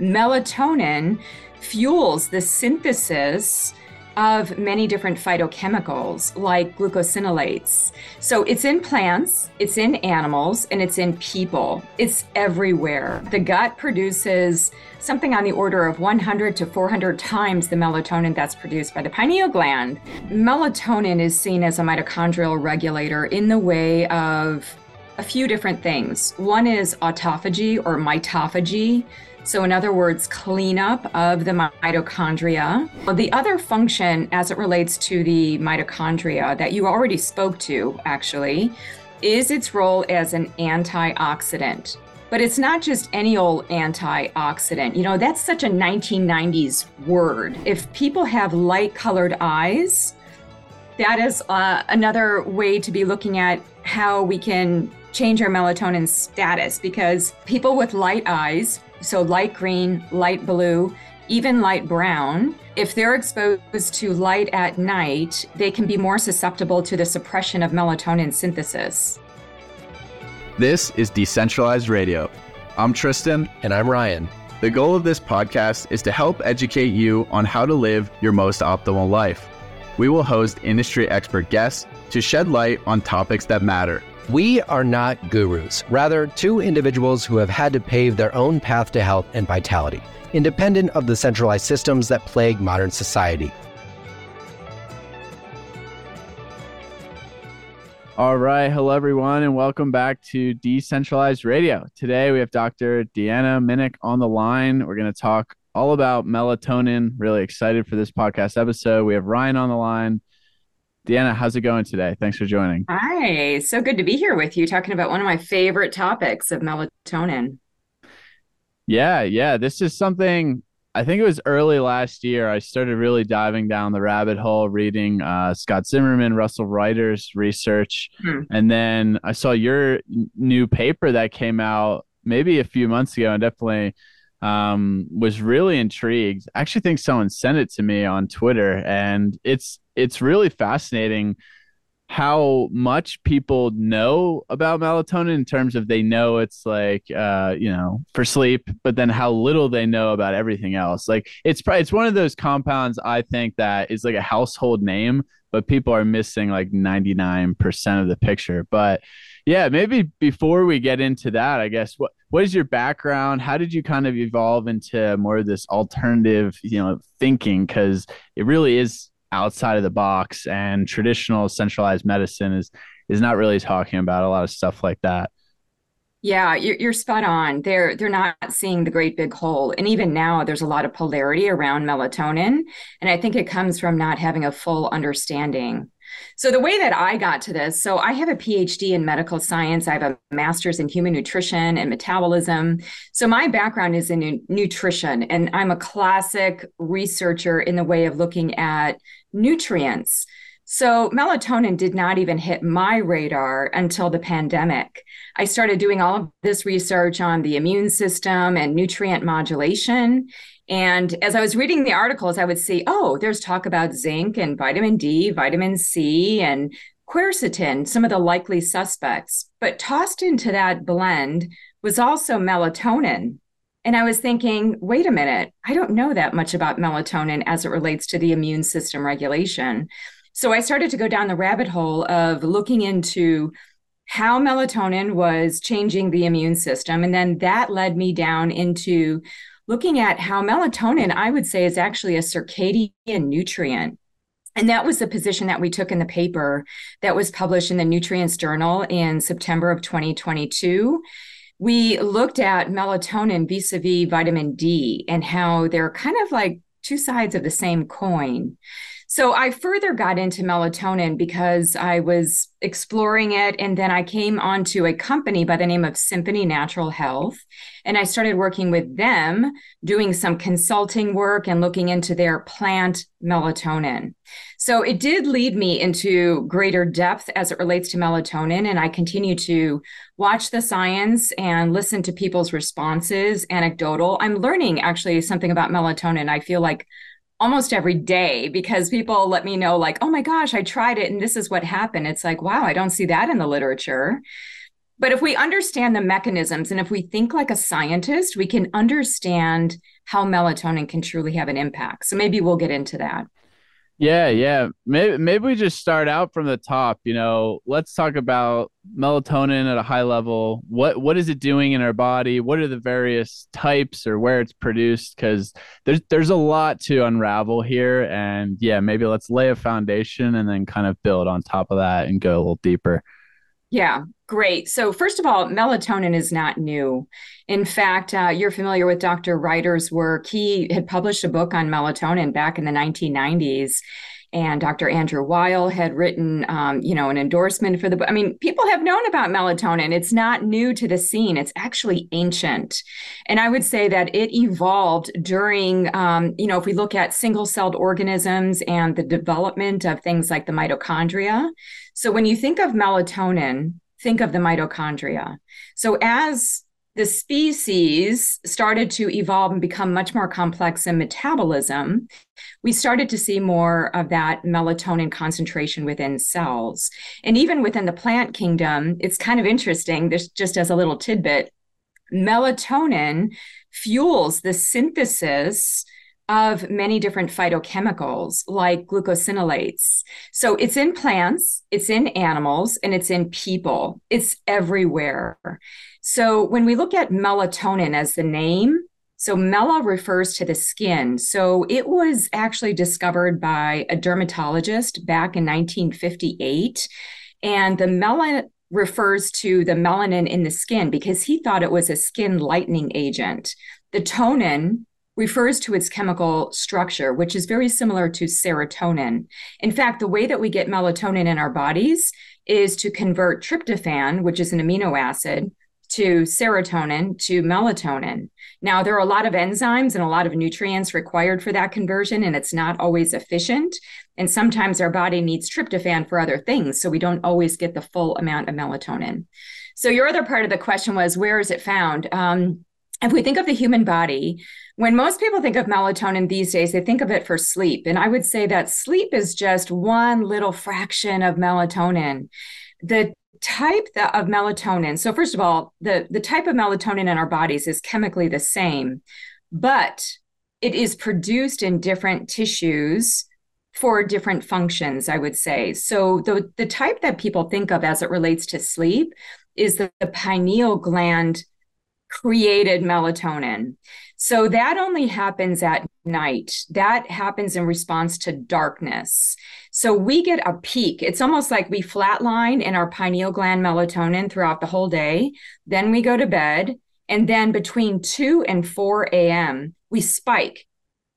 melatonin fuels the synthesis of many different phytochemicals like glucosinolates. So it's in plants, it's in animals, and it's in people. It's everywhere. The gut produces something on the order of 100 to 400 times the melatonin that's produced by the pineal gland. Melatonin is seen as a mitochondrial regulator in the way of a few different things. One is autophagy or mitophagy. So, in other words, cleanup of the mitochondria. The other function, as it relates to the mitochondria that you already spoke to, actually, is its role as an antioxidant. But it's not just any old antioxidant. You know, that's such a 1990s word. If people have light colored eyes, that is uh, another way to be looking at how we can change our melatonin status because people with light eyes so light green, light blue, even light brown, if they're exposed to light at night, they can be more susceptible to the suppression of melatonin synthesis. This is Decentralized Radio. I'm Tristan. And I'm Ryan. The goal of this podcast is to help educate you on how to live your most optimal life. We will host industry expert guests to shed light on topics that matter we are not gurus, rather, two individuals who have had to pave their own path to health and vitality, independent of the centralized systems that plague modern society. All right. Hello, everyone, and welcome back to Decentralized Radio. Today, we have Dr. Deanna Minich on the line. We're going to talk all about melatonin. Really excited for this podcast episode. We have Ryan on the line. Deanna, how's it going today? Thanks for joining. Hi, so good to be here with you talking about one of my favorite topics of melatonin. Yeah, yeah. This is something I think it was early last year. I started really diving down the rabbit hole, reading uh, Scott Zimmerman, Russell Reiter's research. Hmm. And then I saw your new paper that came out maybe a few months ago and definitely um, was really intrigued. I actually think someone sent it to me on Twitter, and it's it's really fascinating how much people know about melatonin in terms of they know it's like uh you know for sleep but then how little they know about everything else. Like it's probably it's one of those compounds i think that is like a household name but people are missing like 99% of the picture. But yeah maybe before we get into that i guess what what is your background? How did you kind of evolve into more of this alternative you know thinking? Because it really is outside of the box and traditional centralized medicine is is not really talking about a lot of stuff like that. Yeah you're, you're spot on. They're they're not seeing the great big hole. And even now there's a lot of polarity around melatonin. And i think it comes from not having a full understanding. So, the way that I got to this, so I have a PhD in medical science. I have a master's in human nutrition and metabolism. So, my background is in nutrition, and I'm a classic researcher in the way of looking at nutrients. So, melatonin did not even hit my radar until the pandemic. I started doing all of this research on the immune system and nutrient modulation. And as I was reading the articles, I would see, oh, there's talk about zinc and vitamin D, vitamin C, and quercetin, some of the likely suspects. But tossed into that blend was also melatonin. And I was thinking, wait a minute, I don't know that much about melatonin as it relates to the immune system regulation. So I started to go down the rabbit hole of looking into how melatonin was changing the immune system. And then that led me down into looking at how melatonin, I would say, is actually a circadian nutrient. And that was the position that we took in the paper that was published in the Nutrients Journal in September of 2022. We looked at melatonin vis a vis vitamin D and how they're kind of like two sides of the same coin. So I further got into melatonin because I was exploring it. And then I came onto a company by the name of Symphony Natural Health. And I started working with them, doing some consulting work and looking into their plant melatonin. So it did lead me into greater depth as it relates to melatonin. And I continue to watch the science and listen to people's responses, anecdotal. I'm learning actually something about melatonin. I feel like almost every day because people let me know like oh my gosh i tried it and this is what happened it's like wow i don't see that in the literature But if we understand the mechanisms and if we think like a scientist, we can understand how melatonin can truly have an impact. So maybe we'll get into that. Yeah, yeah. Maybe maybe we just start out from the top. You know, let's talk about melatonin at a high level. What what is it doing in our body? What are the various types or where it's produced? Because there's there's a lot to unravel here, and yeah, maybe let's lay a foundation and then kind of build on top of that and go a little deeper. Yeah, great. So, first of all, melatonin is not new. In fact, uh, you're familiar with Dr. Reiter's work. He had published a book on melatonin back in the 1990s. And Dr. Andrew Weil had written, um, you know, an endorsement for the book. I mean, people have known about melatonin. It's not new to the scene. It's actually ancient. And I would say that it evolved during, um, you know, if we look at single-celled organisms and the development of things like the mitochondria. So when you think of melatonin, think of the mitochondria. So as the species started to evolve and become much more complex in metabolism, we started to see more of that melatonin concentration within cells. And even within the plant kingdom, it's kind of interesting. There's just as a little tidbit melatonin fuels the synthesis of many different phytochemicals like glucosinolates. So it's in plants, it's in animals, and it's in people. It's everywhere. So when we look at melatonin as the name, so mela refers to the skin. So it was actually discovered by a dermatologist back in 1958. And the mela refers to the melanin in the skin because he thought it was a skin lightening agent. The tonin refers to its chemical structure, which is very similar to serotonin. In fact, the way that we get melatonin in our bodies is to convert tryptophan, which is an amino acid, to serotonin to melatonin. Now, there are a lot of enzymes and a lot of nutrients required for that conversion, and it's not always efficient. And sometimes our body needs tryptophan for other things, so we don't always get the full amount of melatonin. So, your other part of the question was where is it found? Um, if we think of the human body, when most people think of melatonin these days, they think of it for sleep. And I would say that sleep is just one little fraction of melatonin. The type of melatonin, so first of all, the, the type of melatonin in our bodies is chemically the same, but it is produced in different tissues for different functions, I would say. So the, the type that people think of as it relates to sleep is the, the pineal gland created melatonin. So that only happens at night. That happens in response to darkness. So we get a peak. It's almost like we flatline in our pineal gland melatonin throughout the whole day. Then we go to bed. And then between 2 and 4 a.m., we spike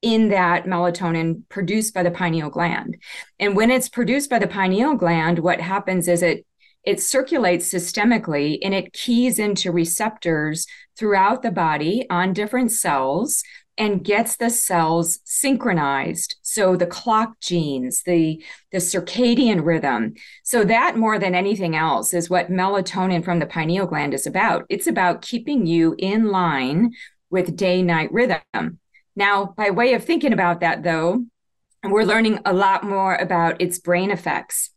in that melatonin produced by the pineal gland. And when it's produced by the pineal gland, what happens is it it circulates systemically and it keys into receptors throughout the body on different cells and gets the cells synchronized. So the clock genes the the circadian rhythm. So that more than anything else is what melatonin from the pineal gland is about. It's about keeping you in line with day night rhythm. Now by way of thinking about that though we're learning a lot more about its brain effects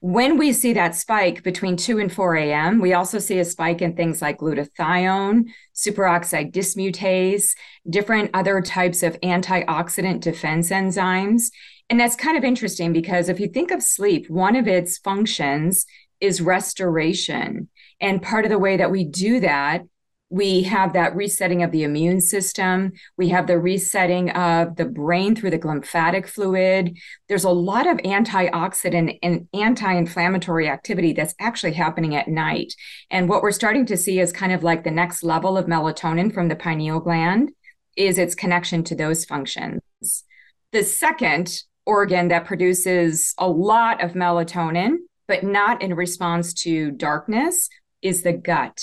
when we see that spike between 2 and 4 a.m., we also see a spike in things like glutathione, superoxide dismutase, different other types of antioxidant defense enzymes. And that's kind of interesting because if you think of sleep, one of its functions is restoration. And part of the way that we do that we have that resetting of the immune system. We have the resetting of the brain through the lymphatic fluid. There's a lot of antioxidant and anti inflammatory activity that's actually happening at night. And what we're starting to see is kind of like the next level of melatonin from the pineal gland is its connection to those functions. The second organ that produces a lot of melatonin, but not in response to darkness, is the gut.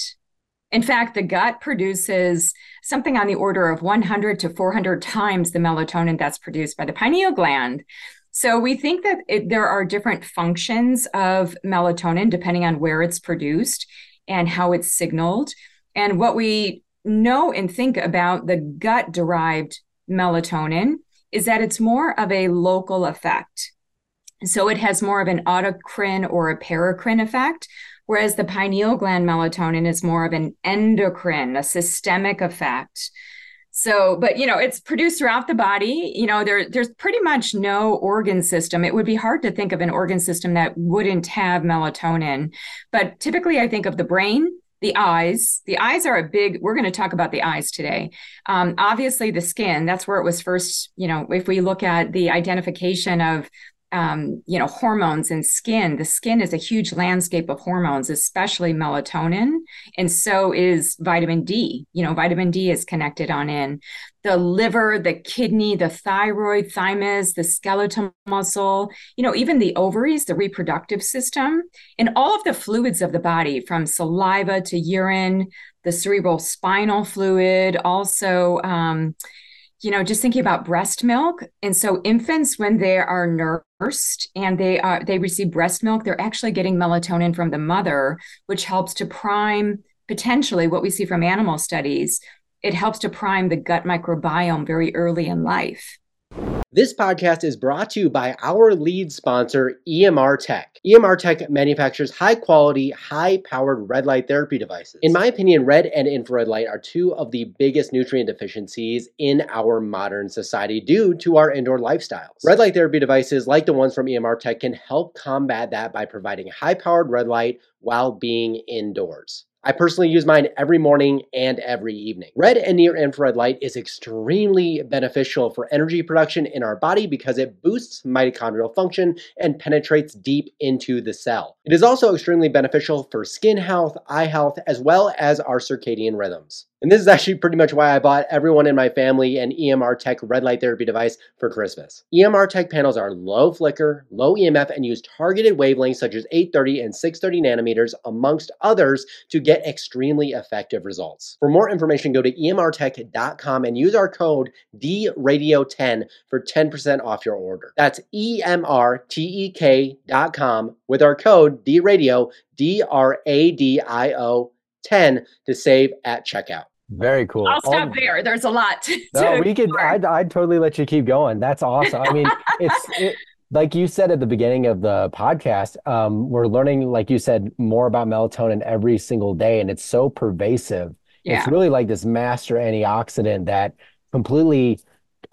In fact, the gut produces something on the order of 100 to 400 times the melatonin that's produced by the pineal gland. So we think that it, there are different functions of melatonin depending on where it's produced and how it's signaled. And what we know and think about the gut derived melatonin is that it's more of a local effect. So it has more of an autocrine or a paracrine effect, whereas the pineal gland melatonin is more of an endocrine, a systemic effect. So, but you know, it's produced throughout the body. You know, there there's pretty much no organ system. It would be hard to think of an organ system that wouldn't have melatonin. But typically, I think of the brain, the eyes. The eyes are a big. We're going to talk about the eyes today. Um, obviously, the skin. That's where it was first. You know, if we look at the identification of um, you know, hormones and skin. The skin is a huge landscape of hormones, especially melatonin. And so is vitamin D. You know, vitamin D is connected on in. The liver, the kidney, the thyroid, thymus, the skeletal muscle, you know, even the ovaries, the reproductive system, and all of the fluids of the body from saliva to urine, the cerebral spinal fluid, also, um, you know, just thinking about breast milk. And so infants, when they are nursed and they are they receive breast milk, they're actually getting melatonin from the mother, which helps to prime potentially what we see from animal studies. It helps to prime the gut microbiome very early in life. This podcast is brought to you by our lead sponsor, EMRtek. EMR Tech manufactures high quality, high powered red light therapy devices. In my opinion, red and infrared light are two of the biggest nutrient deficiencies in our modern society due to our indoor lifestyles. Red light therapy devices, like the ones from EMRtek, can help combat that by providing high powered red light while being indoors. I personally use mine every morning and every evening. Red and near infrared light is extremely beneficial for energy production in our body because it boosts mitochondrial function and penetrates deep into the cell. It is also extremely beneficial for skin health, eye health, as well as our circadian rhythms. And this is actually pretty much why I bought everyone in my family an EMRtek red light therapy device for Christmas. EMRtek panels are low flicker, low EMF, and use targeted wavelengths such as 830 and 630 nanometers, amongst others, to get extremely effective results. For more information, go to emrtek.com and use our code DRadio10 for 10% off your order. That's emrtek.com with our code DRadio, D R A D I O 10 to save at checkout. Very cool. I'll stop there. There's a lot. To, no, we could. I'd, I'd totally let you keep going. That's awesome. I mean, it's it, like you said at the beginning of the podcast. Um, we're learning, like you said, more about melatonin every single day, and it's so pervasive. Yeah. It's really like this master antioxidant that completely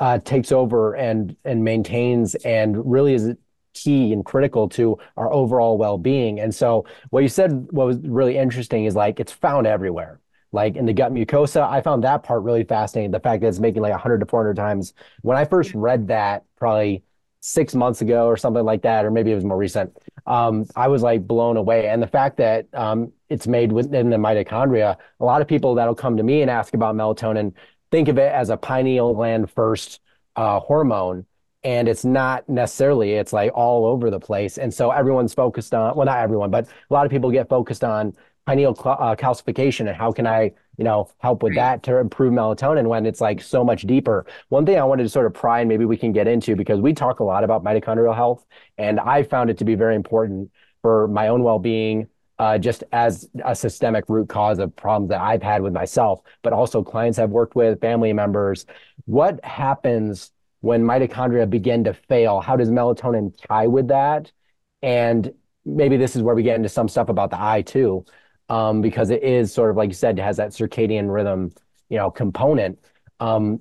uh, takes over and and maintains and really is key and critical to our overall well-being. And so what you said what was really interesting is like it's found everywhere. Like in the gut mucosa, I found that part really fascinating. The fact that it's making like 100 to 400 times. When I first read that, probably six months ago or something like that, or maybe it was more recent, um, I was like blown away. And the fact that um, it's made within the mitochondria, a lot of people that'll come to me and ask about melatonin think of it as a pineal gland first uh, hormone and it's not necessarily it's like all over the place. And so everyone's focused on well not everyone but a lot of people get focused on pineal uh, calcification and how can i you know help with that to improve melatonin when it's like so much deeper. One thing i wanted to sort of pry and maybe we can get into because we talk a lot about mitochondrial health and i found it to be very important for my own well-being uh, just as a systemic root cause of problems that I've had with myself, but also clients I've worked with, family members. What happens when mitochondria begin to fail, how does melatonin tie with that? And maybe this is where we get into some stuff about the eye too, um, because it is sort of like you said, it has that circadian rhythm, you know, component. Um,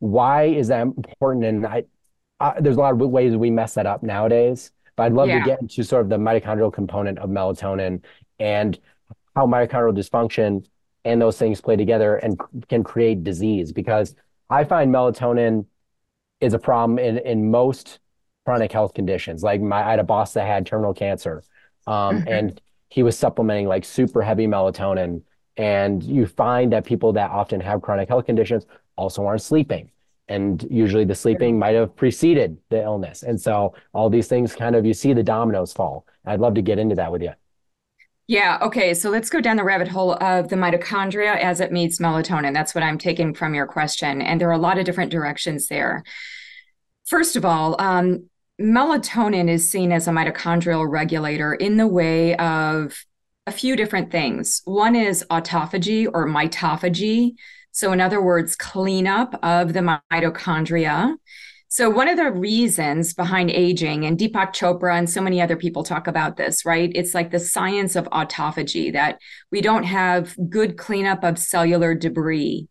why is that important? And I, I, there's a lot of ways we mess that up nowadays. But I'd love yeah. to get into sort of the mitochondrial component of melatonin and how mitochondrial dysfunction and those things play together and can create disease. Because I find melatonin is a problem in in most chronic health conditions. Like my, I had a boss that had terminal cancer, um, mm-hmm. and he was supplementing like super heavy melatonin. And you find that people that often have chronic health conditions also aren't sleeping. And usually the sleeping might have preceded the illness. And so all these things kind of, you see the dominoes fall. I'd love to get into that with you. Yeah. Okay. So let's go down the rabbit hole of the mitochondria as it meets melatonin. That's what I'm taking from your question. And there are a lot of different directions there. First of all, um, melatonin is seen as a mitochondrial regulator in the way of a few different things. One is autophagy or mitophagy. So, in other words, cleanup of the mitochondria. So, one of the reasons behind aging, and Deepak Chopra and so many other people talk about this, right? It's like the science of autophagy that we don't have good cleanup of cellular debris.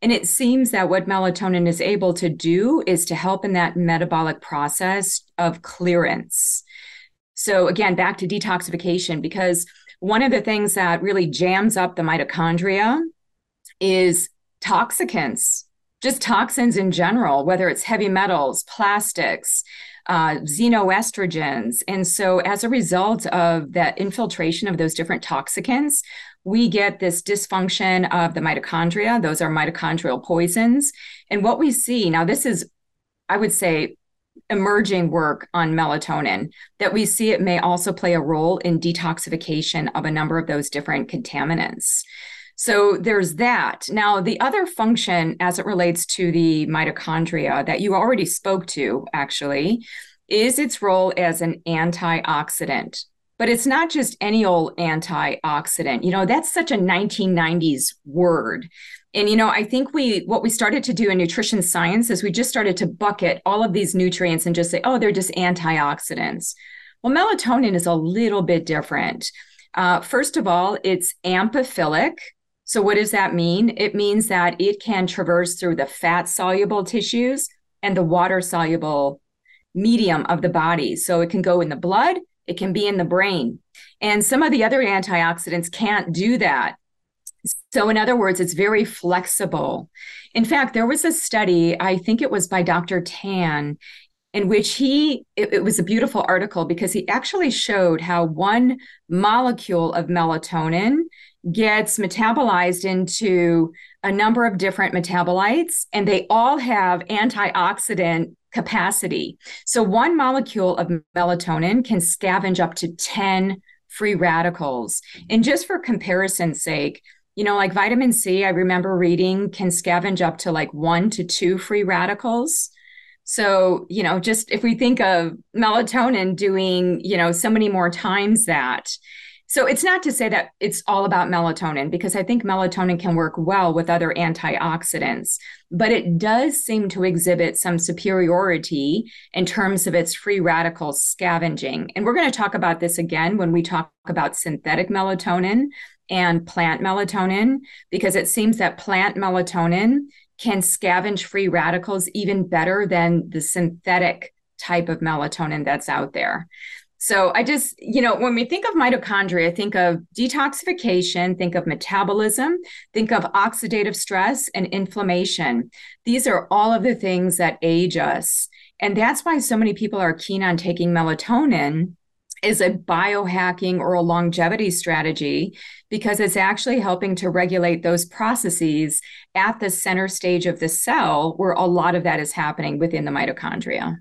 And it seems that what melatonin is able to do is to help in that metabolic process of clearance. So, again, back to detoxification, because one of the things that really jams up the mitochondria is toxicants just toxins in general, whether it's heavy metals, plastics, uh, xenoestrogens. And so, as a result of that infiltration of those different toxicants, we get this dysfunction of the mitochondria. Those are mitochondrial poisons. And what we see now, this is, I would say, emerging work on melatonin that we see it may also play a role in detoxification of a number of those different contaminants. So there's that. Now, the other function as it relates to the mitochondria that you already spoke to, actually, is its role as an antioxidant. But it's not just any old antioxidant. You know, that's such a 1990s word. And you know, I think we what we started to do in nutrition science is we just started to bucket all of these nutrients and just say, oh, they're just antioxidants. Well, melatonin is a little bit different. Uh, first of all, it's amphiphilic, so, what does that mean? It means that it can traverse through the fat soluble tissues and the water soluble medium of the body. So, it can go in the blood, it can be in the brain. And some of the other antioxidants can't do that. So, in other words, it's very flexible. In fact, there was a study, I think it was by Dr. Tan, in which he, it, it, was a beautiful article because he actually showed how one molecule of melatonin gets metabolized into a number of different metabolites, and they all have antioxidant capacity. So, one molecule of melatonin can scavenge up to 10 free radicals. And just for comparison's sake, you know, like vitamin C, I remember reading can scavenge up to like one to two free radicals. So, you know, just if we think of melatonin doing, you know, so many more times that, so it's not to say that it's all about melatonin because I think melatonin can work well with other antioxidants, but it does seem to exhibit some superiority in terms of its free radical scavenging. And we're going to talk about this again when we talk about synthetic melatonin and plant melatonin because it seems that plant melatonin can scavenge free radicals even better than the synthetic type of melatonin that's out there. So I just, you know, when we think of mitochondria, think of detoxification, think of metabolism, think of oxidative stress and inflammation. These are all of the things that age us. And that's why so many people are keen on taking melatonin is a biohacking or a longevity strategy because it's actually helping to regulate those processes at the center stage of the cell where a lot of that is happening within the mitochondria.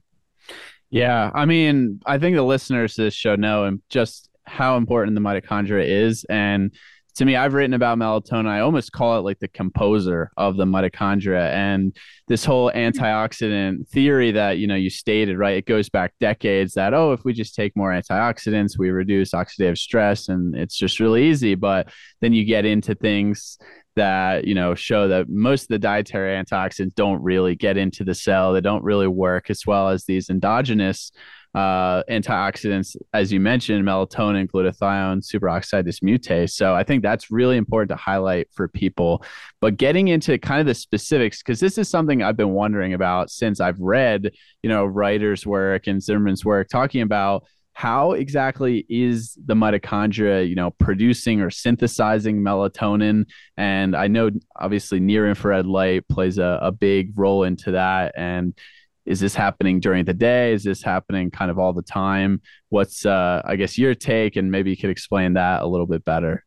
Yeah, I mean, I think the listeners to this show know just how important the mitochondria is. And to me, I've written about melatonin. I almost call it like the composer of the mitochondria. And this whole antioxidant theory that you know you stated, right? It goes back decades that oh, if we just take more antioxidants, we reduce oxidative stress, and it's just really easy. But then you get into things that you know show that most of the dietary antioxidants don't really get into the cell. They don't really work as well as these endogenous uh, antioxidants as you mentioned melatonin glutathione superoxide dismutase so i think that's really important to highlight for people. But getting into kind of the specifics because this is something i've been wondering about since i've read you know Reiter's work and zimmerman's work talking about how exactly is the mitochondria you know producing or synthesizing melatonin? And i know obviously near infrared light plays a, a big role into that. And is this happening during the day? Is this happening kind of all the time? What's uh i guess your take? And maybe you could explain that a little bit better.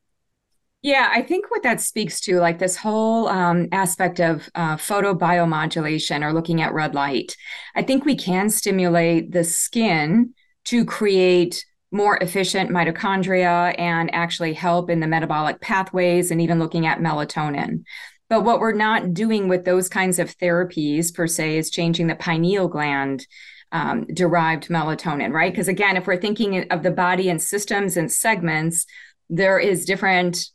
Yeah, I think what that speaks to, like this whole um, aspect of uh, photobiomodulation or looking at red light, I think we can stimulate the skin to create more efficient mitochondria and actually help in the metabolic pathways and even looking at melatonin. But what we're not doing with those kinds of therapies per se is changing the pineal gland um, derived melatonin, right? Because again, if we're thinking of the body and systems and segments, there is different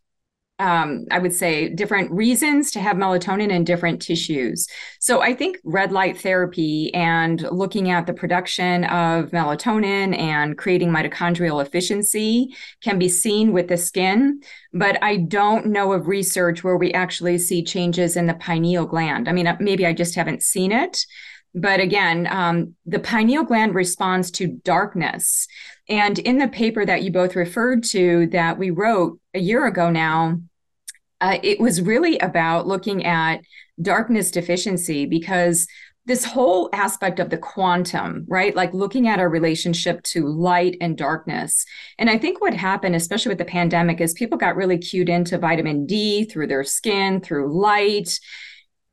um, I would say, different reasons to have melatonin in different tissues. So I think red light therapy and looking at the production of melatonin and creating mitochondrial efficiency can be seen with the skin. But I don't know of research where we actually see changes in the pineal gland. I mean, maybe I just haven't seen it. But again, um, the pineal gland responds to darkness. And in the paper that you both referred to that we wrote a year ago now, uh, it was really about looking at darkness deficiency because this whole aspect of the quantum, right? Like looking at our relationship to light and darkness. And I think what happened, especially with the pandemic, is people got really cued into vitamin D through their skin, through light.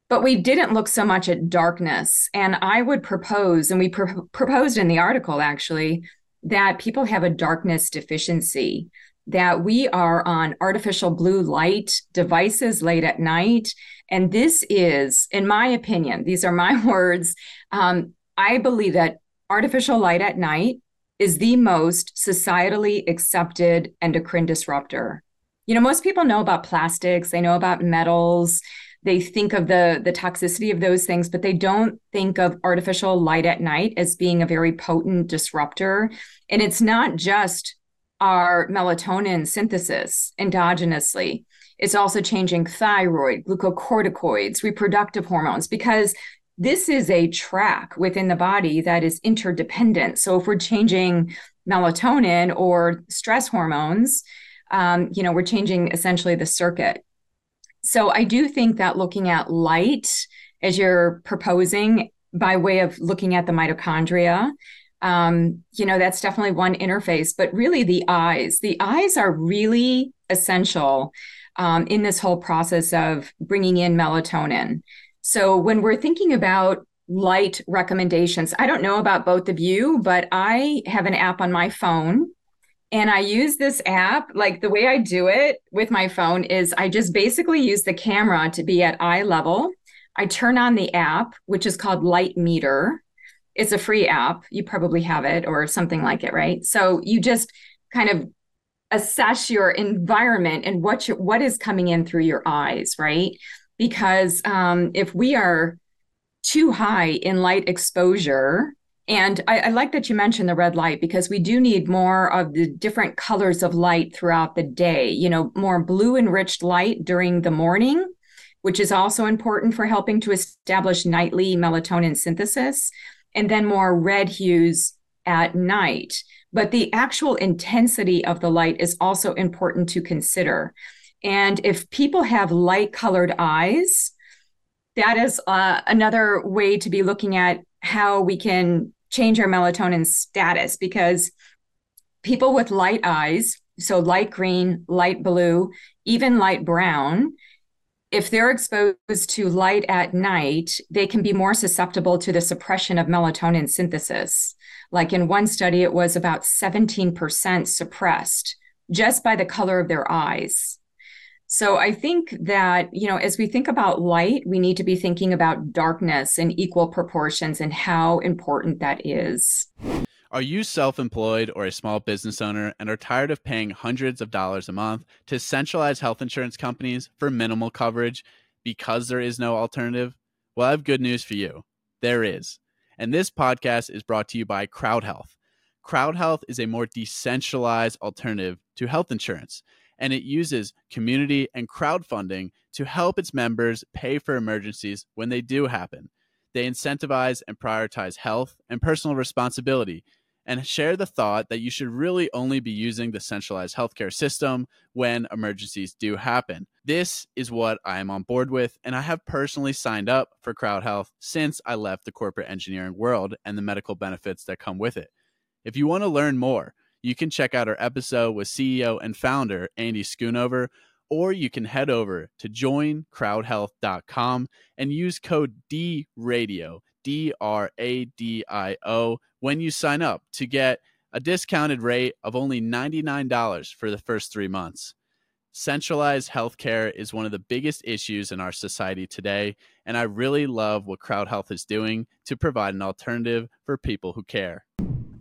But we didn't look so much at darkness. And I would propose, and we pr- proposed in the article actually, that people have a darkness deficiency, that we are on artificial blue light devices late at night. And this is, in my opinion, these are my words. Um, I believe that artificial light at night is the most societally accepted endocrine disruptor. You know, most people know about plastics, they know about metals, they think of the the toxicity of those things but they don't think of artificial light at night as being a very potent disruptor. And it's not just our melatonin synthesis endogenously. It's also changing thyroid glucocorticoids reproductive hormones because this is a track within the body that is interdependent. So if we're changing melatonin or stress hormones um, you know we're changing essentially the circuit so I do think that looking at light as you're proposing by way of looking at the mitochondria, um, you know, that's definitely one interface, but really the eyes, the eyes are really essential um, in this whole process of bringing in melatonin. So when we're thinking about light recommendations, I don't know about both of you, but I have an app on my phone and I use this app. Like the way I do it with my phone is I just basically use the camera to be at eye level. I turn on the app, which is called Light Meter. It's a free app. You probably have it or something like it, right? So you just kind of assess your environment and what you, what is coming in through your eyes, right? Because um, if we are too high in light exposure, and I, I, like that you mentioned the red light because we do need more of the different colors of light throughout the day. You know, more blue enriched light during the morning, which is also important for helping to establish nightly melatonin synthesis, and then more red hues at night. But the actual intensity of the light is also important to consider. And if people have light colored eyes, that is uh, another way to be looking at how we can change our melatonin status because people with light eyes, so light green, light blue, even light brown, if they're exposed to light at night, they can be more susceptible to the suppression of melatonin synthesis. Like in one study, it was about 17% suppressed just by the color of their eyes. So I think that, you know, as we think about light, we need to be thinking about darkness in equal proportions and how important that is. Are you self employed or a small business owner and are tired of paying hundreds of dollars a month to centralized health insurance companies for minimal coverage because there is no alternative? Well, I have good news for you. There is. And this podcast is brought to you by Crowd Health. Crowd Health is a more decentralized alternative to health insurance and it uses community and crowdfunding to help its members pay for emergencies when they do happen. They incentivize and prioritize health and personal responsibility and share the thought that you should really only be using the centralized healthcare system when emergencies do happen. This is what I am on board with, and I have personally signed up for Crowd Health since I left the corporate engineering world and the medical benefits that come with it. If you want to learn more, you can check out our episode with CEO and founder Andy Schoonover, or you can head over to joincrowdhealth.com and use code DRADIO, D R A D I O, when you sign up to get a discounted rate of only $99 for the first three months. Centralized healthcare is one of the biggest issues in our society today, and I really love what Crowd Health is doing to provide an alternative for people who care.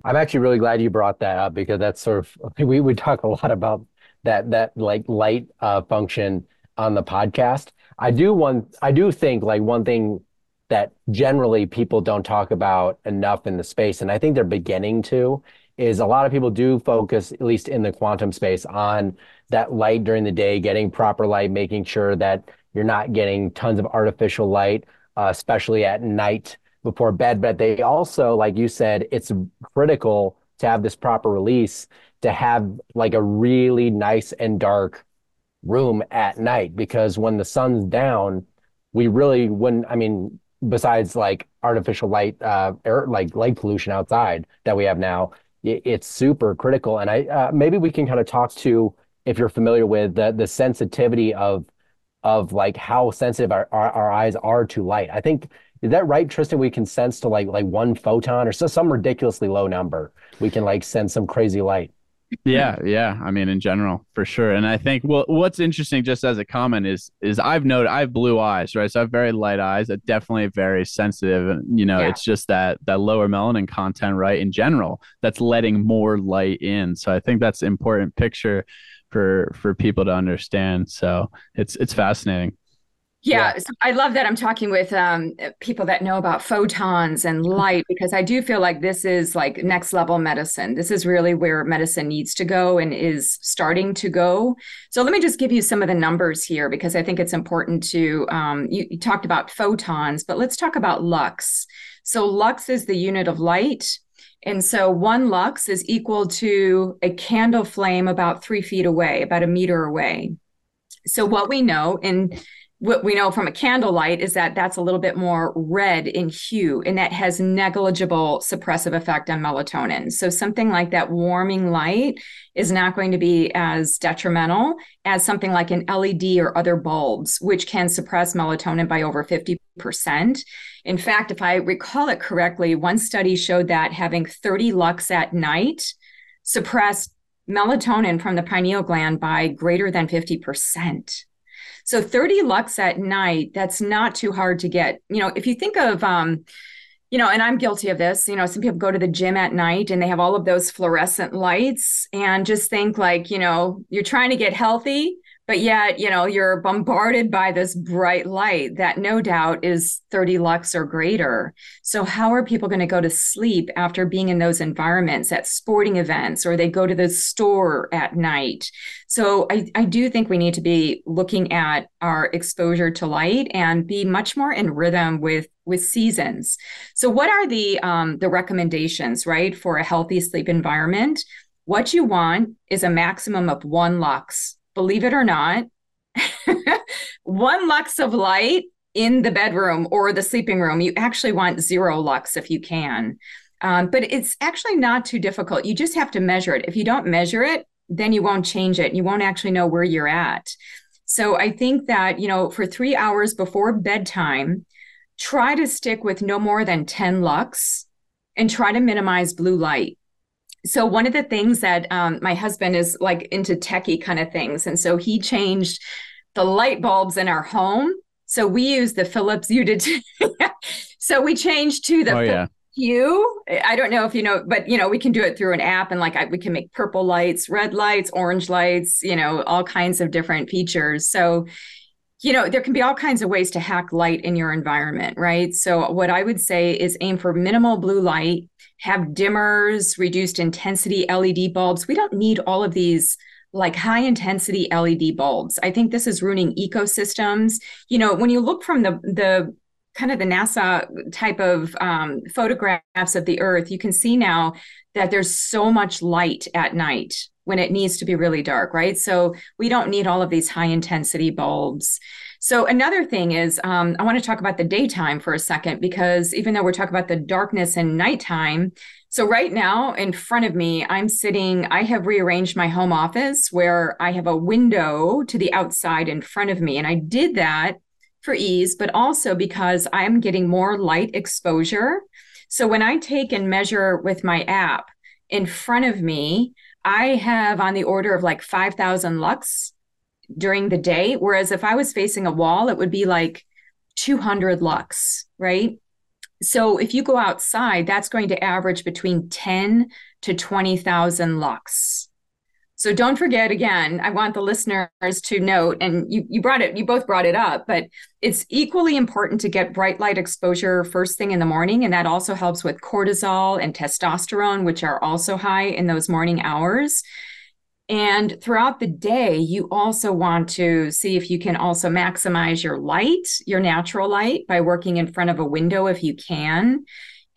I'm actually really glad you brought that up because that's sort of we would talk a lot about that that like light uh, function on the podcast. I do one. I do think like one thing that generally people don't talk about enough in the space, and I think they're beginning to, is a lot of people do focus, at least in the quantum space, on that light during the day, getting proper light, making sure that you're not getting tons of artificial light, uh, especially at night before bed. But they also, like you said, it's critical to have this proper release to have like a really nice and dark room at night because when the sun's down, we really wouldn't. I mean, besides like artificial light, uh, air, like light pollution outside that we have now, it, it's super critical. And I uh, maybe we can kind of talk to if you're familiar with the the sensitivity of of like how sensitive our, our, our eyes are to light. I think is that right, Tristan? We can sense to like like one photon or so some ridiculously low number. We can like send some crazy light. Yeah, yeah. I mean, in general, for sure. And I think well, what's interesting, just as a comment, is is I've noted I have blue eyes, right? So I have very light eyes. I definitely very sensitive, and you know, yeah. it's just that that lower melanin content, right? In general, that's letting more light in. So I think that's important picture for for people to understand. So it's it's fascinating. Yeah, yeah. So I love that I'm talking with um, people that know about photons and light because I do feel like this is like next level medicine. This is really where medicine needs to go and is starting to go. So let me just give you some of the numbers here because I think it's important to. Um, you, you talked about photons, but let's talk about lux. So lux is the unit of light. And so one lux is equal to a candle flame about three feet away, about a meter away. So what we know in what we know from a candlelight is that that's a little bit more red in hue and that has negligible suppressive effect on melatonin. So something like that warming light is not going to be as detrimental as something like an led or other bulbs which can suppress melatonin by over 50% in fact if i recall it correctly one study showed that having 30 lux at night suppressed melatonin from the pineal gland by greater than 50% so 30 lux at night, that's not too hard to get. You know, if you think of, um, you know, and I'm guilty of this, you know, some people go to the gym at night and they have all of those fluorescent lights and just think like, you know, you're trying to get healthy but yet you know you're bombarded by this bright light that no doubt is 30 lux or greater. So how are people going to go to sleep after being in those environments at sporting events or they go to the store at night? So I, I do think we need to be looking at our exposure to light and be much more in rhythm with with seasons. So what are the um, the recommendations right for a healthy sleep environment? What you want is a maximum of one lux believe it or not, one lux of light in the bedroom or the sleeping room. You actually want zero lux if you can. Um, but it's actually not too difficult. You just have to measure it. If you don't measure it, then you won't change it. You won't actually know where you're at. So I think that, you know, for three hours before bedtime, try to stick with no more than 10 lux and try to minimize blue light so one of the things that um, my husband is like into techie kind of things and so he changed the light bulbs in our home. So we use the philips you did so we changed to the oh, yeah. hue i don't know if you know but you know we can do it through an app and like I, we can make purple lights red lights orange lights you know all kinds of different features. So you know there can be all kinds of ways to hack light in your environment right so what i would say is aim for minimal blue light have dimmers, reduced intensity LED bulbs. We don't need all of these like high intensity LED bulbs. I think this is ruining ecosystems. You know, when you look from the the kind of the NASA type of um, photographs of the Earth, you can see now that there's so much light at night when it needs to be really dark, right? So we don't need all of these high intensity bulbs. So another thing is, um, I want to talk about the daytime for a second because even though we're talking about the darkness and nighttime, so right now in front of me, I'm sitting. I have rearranged my home office where I have a window to the outside in front of me, and I did that for ease, but also because I'm getting more light exposure. So when I take and measure with my app in front of me, I have on the order of like 5,000 lux during the day. Whereas if I was facing a wall, it would be like 200 lux, right? So if you go outside, that's going to average between 10 to 20,000 lux. So don't forget again, I want the listeners to note, and you, you brought it, you both brought it up, but it's equally important to get bright light exposure first thing in the morning. And that also helps with cortisol and testosterone, which are also high in those morning hours. And throughout the day, you also want to see if you can also maximize your light, your natural light, by working in front of a window if you can.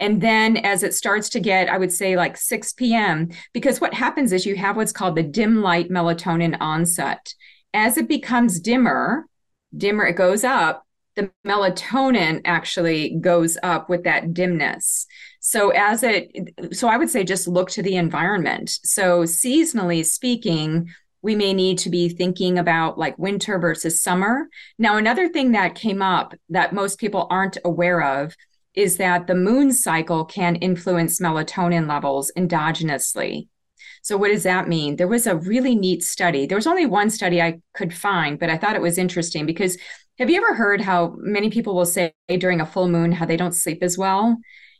And then as it starts to get, I would say like 6 p.m., because what happens is you have what's called the dim light melatonin onset. As it becomes dimmer, dimmer, it goes up, the melatonin actually goes up with that dimness. So as it, so I would say just look to the environment. So seasonally speaking, we may need to be thinking about like winter versus summer. Now, another thing that came up that most people aren't aware of is that the moon cycle can influence melatonin levels endogenously. So, what does that mean? There was a really neat study. There was only one study I could find, but I thought it was interesting because have you ever heard how many people will say during a full moon how they don't sleep as well?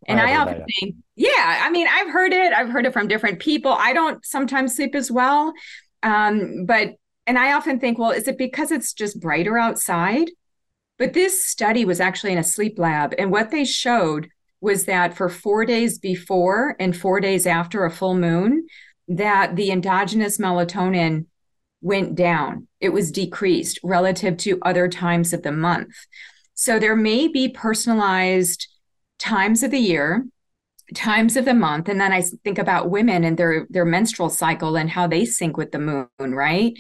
And I, I often that, think, yeah, I mean, I've heard it. I've heard it from different people. I don't sometimes sleep as well. Um, but, and I often think, well, is it because it's just brighter outside? But this study was actually in a sleep lab. And what they showed was that for four days before and four days after a full moon, that the endogenous melatonin went down. It was decreased relative to other times of the month. So there may be personalized times of the year times of the month and then i think about women and their their menstrual cycle and how they sync with the moon right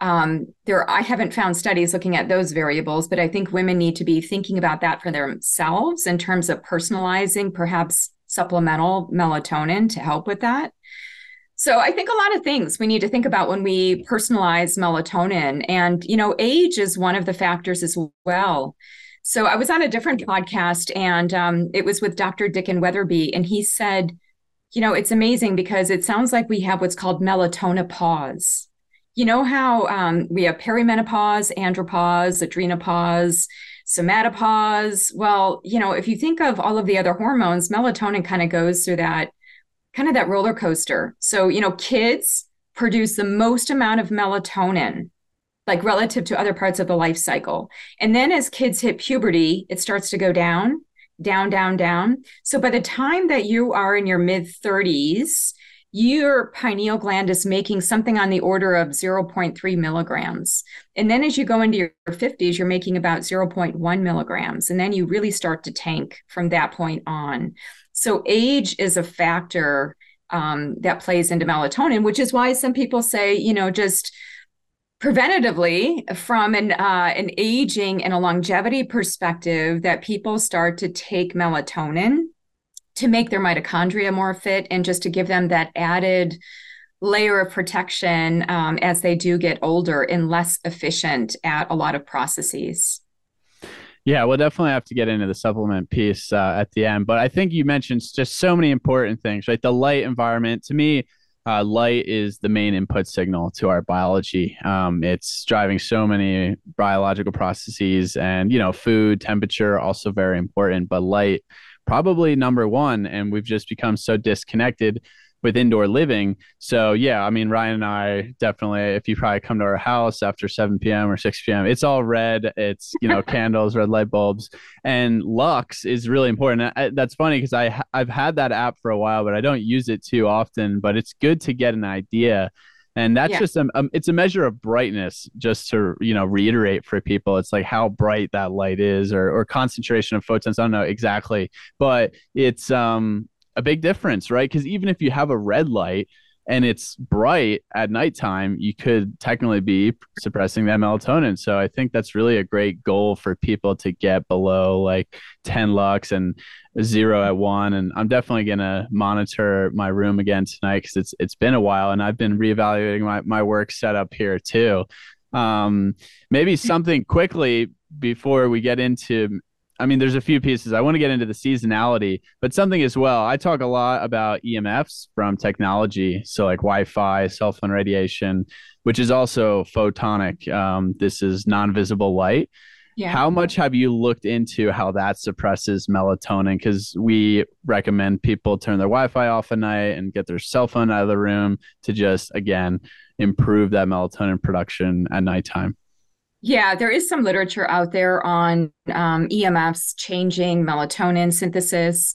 um, there i haven't found studies looking at those variables but i think women need to be thinking about that for themselves in terms of personalizing perhaps supplemental melatonin to help with that so i think a lot of things we need to think about when we personalize melatonin and you know age is one of the factors as well so I was on a different podcast and um, it was with Dr. Dicken Weatherby, and he said, you know, it's amazing because it sounds like we have what's called melatonopause. You know how um, we have perimenopause, andropause, adrenopause, somatopause. Well, you know, if you think of all of the other hormones, melatonin kind of goes through that kind of that roller coaster. So, you know, kids produce the most amount of melatonin like relative to other parts of the life cycle. And then as kids hit puberty, it starts to go down, down, down, down. So by the time that you are in your mid 30s, your pineal gland is making something on the order of 0.3 milligrams. And then as you go into your 50s, you're making about 0.1 milligrams. And then you really start to tank from that point on. So age is a factor um, that plays into melatonin, which is why some people say, you know, just preventatively from an uh, an aging and a longevity perspective that people start to take melatonin to make their mitochondria more fit and just to give them that added layer of protection um, as they do get older and less efficient at a lot of processes. Yeah, we'll definitely have to get into the supplement piece uh, at the end. But I think you mentioned just so many important things, right? The light environment, to me, uh, light is the main input signal to our biology. Um, it's driving so many biological processes, and you know, food, temperature, also very important. But light, probably number one. And we've just become so disconnected with indoor living. So yeah, I mean Ryan and I definitely if you probably come to our house after 7 p.m. or 6 p.m. it's all red. It's you know candles, red light bulbs, and lux is really important. I, that's funny because I I've had that app for a while, but I don't use it too often. But it's good to get an idea. And that's yeah. just a, um, it's a measure of brightness, just to you know reiterate for people. It's like how bright that light is, or or concentration of photons. I don't know exactly, but it's um a big difference, right? Because even if you have a red light and it's bright at nighttime, you could technically be suppressing that melatonin. So I think that's really a great goal for people to get below like 10 lux and zero at one. And I'm definitely gonna monitor my room again tonight because it's it's been a while and I've been reevaluating my, my work setup here too. Um, maybe something quickly before we get into I mean, there's a few pieces. I want to get into the seasonality, but something as well. I talk a lot about EMFs from technology, so like Wi-Fi, cell phone radiation, which is also photonic. Um, this is non-visible light, Yeah. How much have you looked into how that suppresses melatonin? Because we recommend people turn their Wi Fi off at night and get their cell phone out of the room to just, again, improve that melatonin production at nighttime. Yeah, there is some literature out there on um, EMFs changing melatonin synthesis.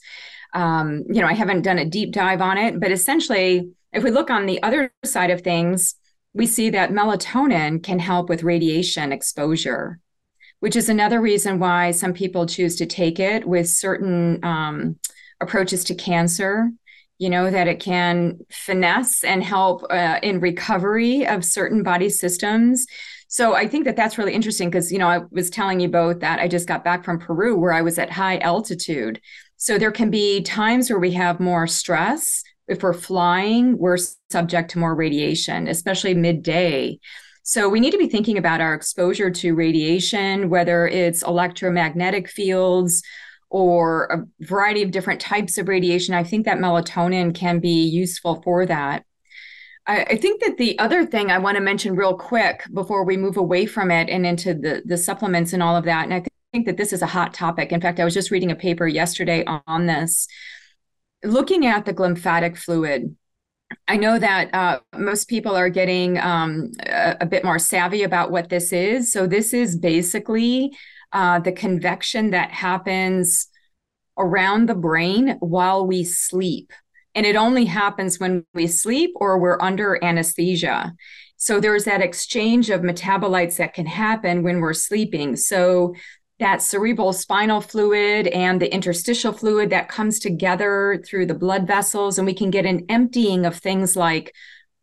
Um, you know, I haven't done a deep dive on it, but essentially, if we look on the other side of things, we see that melatonin can help with radiation exposure which is another reason why some people choose to take it with certain um, approaches to cancer. You know, that it can finesse and help uh, in recovery of certain body systems. So I think that that's really interesting because, you know, I was telling you both that I just got back from Peru where I was at high altitude. So there can be times where we have more stress. If we're flying, we're subject to more radiation, especially midday. So we need to be thinking about our exposure to radiation, whether it's electromagnetic fields or a variety of different types of radiation. I think that melatonin can be useful for that. I, I think that the other thing I want to mention real quick before we move away from it and into the, the supplements and all of that, and I think, that this is a hot topic. In fact, I was just reading a paper yesterday on this, looking at the glymphatic fluid I know that uh, most people are getting um, a, a, bit more savvy about what this is. So, this is basically uh, the convection that happens around the brain while we sleep. And it only happens when we sleep or we're under anesthesia. So, there's that exchange of metabolites that can happen when we're sleeping. So, that cerebral spinal fluid and the interstitial fluid that comes together through the blood vessels. And we can get an emptying of things like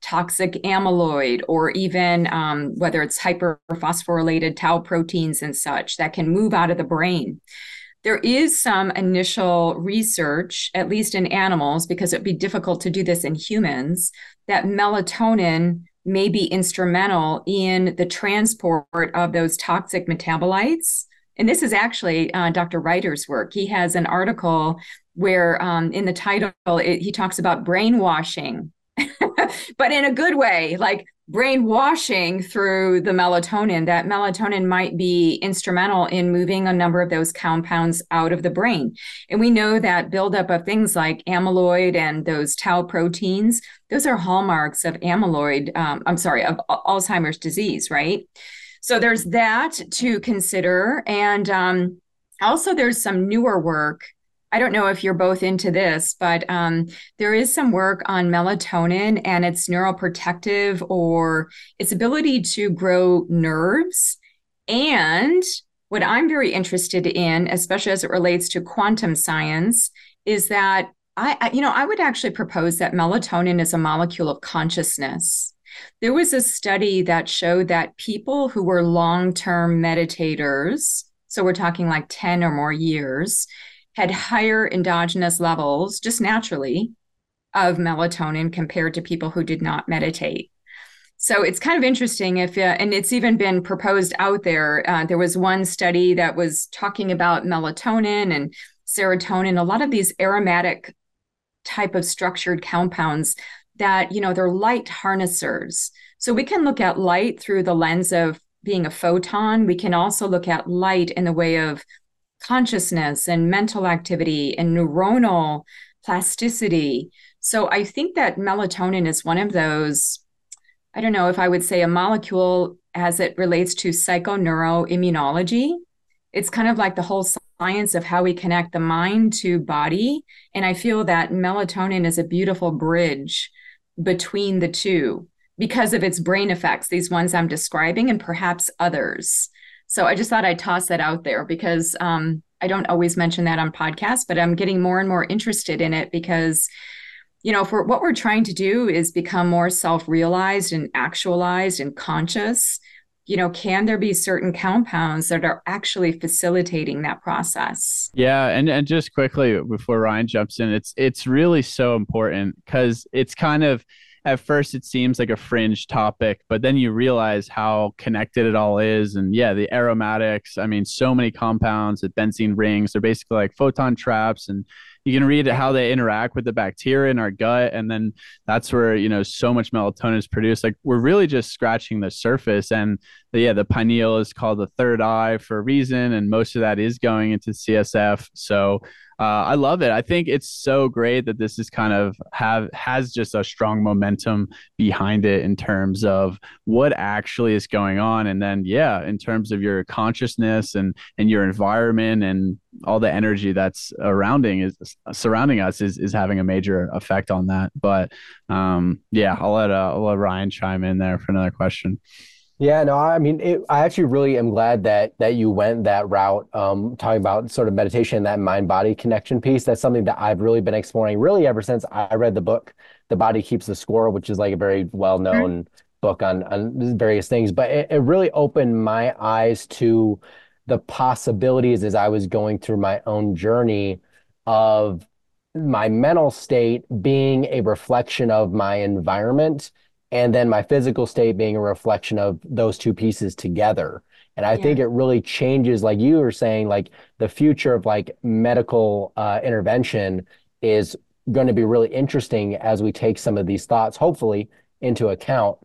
toxic amyloid or even um, whether it's hyperphosphorylated tau proteins and such that can move out of the brain. There is some initial research, at least in animals, because it'd be difficult to do this in humans, that melatonin may be instrumental in the transport of those toxic metabolites and this is actually uh, Dr. Reiter's work. He has an article where, um, in the title, it, he talks about brainwashing, but in a good way, like brainwashing through the melatonin. That melatonin might be instrumental in moving a number of those compounds out of the brain. And we know that buildup of things like amyloid and those tau proteins, those are hallmarks of amyloid, um, I'm sorry, of Alzheimer's disease, right? So there's that to consider. And um, also, there's some newer work. I don't know if you're both into this, but um, there is some work on melatonin and its neuroprotective or its ability to grow nerves. And what I'm very interested in, especially as it relates to quantum science, is that I, you know, I would actually propose that melatonin is a molecule of consciousness. There was a study that showed that people who were long term meditators, so we're talking like 10 or more years, had higher endogenous levels just naturally of melatonin compared to people who did not meditate. So it's kind of interesting if, uh, and it's even been proposed out there. Uh, there was one study that was talking about melatonin and serotonin, a lot of these aromatic type of structured compounds that you know they're light harnessers so we can look at light through the lens of being a photon we can also look at light in the way of consciousness and mental activity and neuronal plasticity. So i think that melatonin is one of those i don't know if i would say a molecule as it relates to psychoneuroimmunology. It's kind of like the whole science of how we connect the mind to body. And i feel that melatonin is a beautiful bridge between the two because of its brain effects, these ones I'm describing, and perhaps others. So I just thought I'd toss that out there because um, I don't always mention that on podcasts, but I'm getting more and more interested in it because, you know, for what we're trying to do is become more self-realized and actualized and conscious. You know, can there be certain compounds that are actually facilitating that process? Yeah, and and just quickly before Ryan jumps in, it's it's really so important because it's kind of at first it seems like a fringe topic, but then you realize how connected it all is. And yeah, the aromatics, I mean, so many compounds, the benzene rings, they're basically like photon traps. And you can read how they interact with the bacteria in our gut. And then that's where you know so much melatonin is produced. Like we're really just scratching the surface. And yeah the pineal is called the third eye for a reason and most of that is going into csf so uh, I love it. I think it's so great that this is kind of have has just a strong momentum behind it in terms of what actually is going on, and then yeah, in terms of your consciousness and and your environment and all the energy that's surrounding is surrounding us is is having a major effect on that. But um, yeah, I'll let uh, I'll let Ryan chime in there for another question. Yeah, no, I mean, it, I actually really am glad that that you went that route, um, talking about sort of meditation, that mind body connection piece. That's something that I've really been exploring really ever since I read the book, The Body Keeps the Score, which is like a very well known mm-hmm. book on on various things. But it, it really opened my eyes to the possibilities as I was going through my own journey of my mental state being a reflection of my environment and then my physical state being a reflection of those two pieces together and i yeah. think it really changes like you were saying like the future of like medical uh, intervention is going to be really interesting as we take some of these thoughts hopefully into account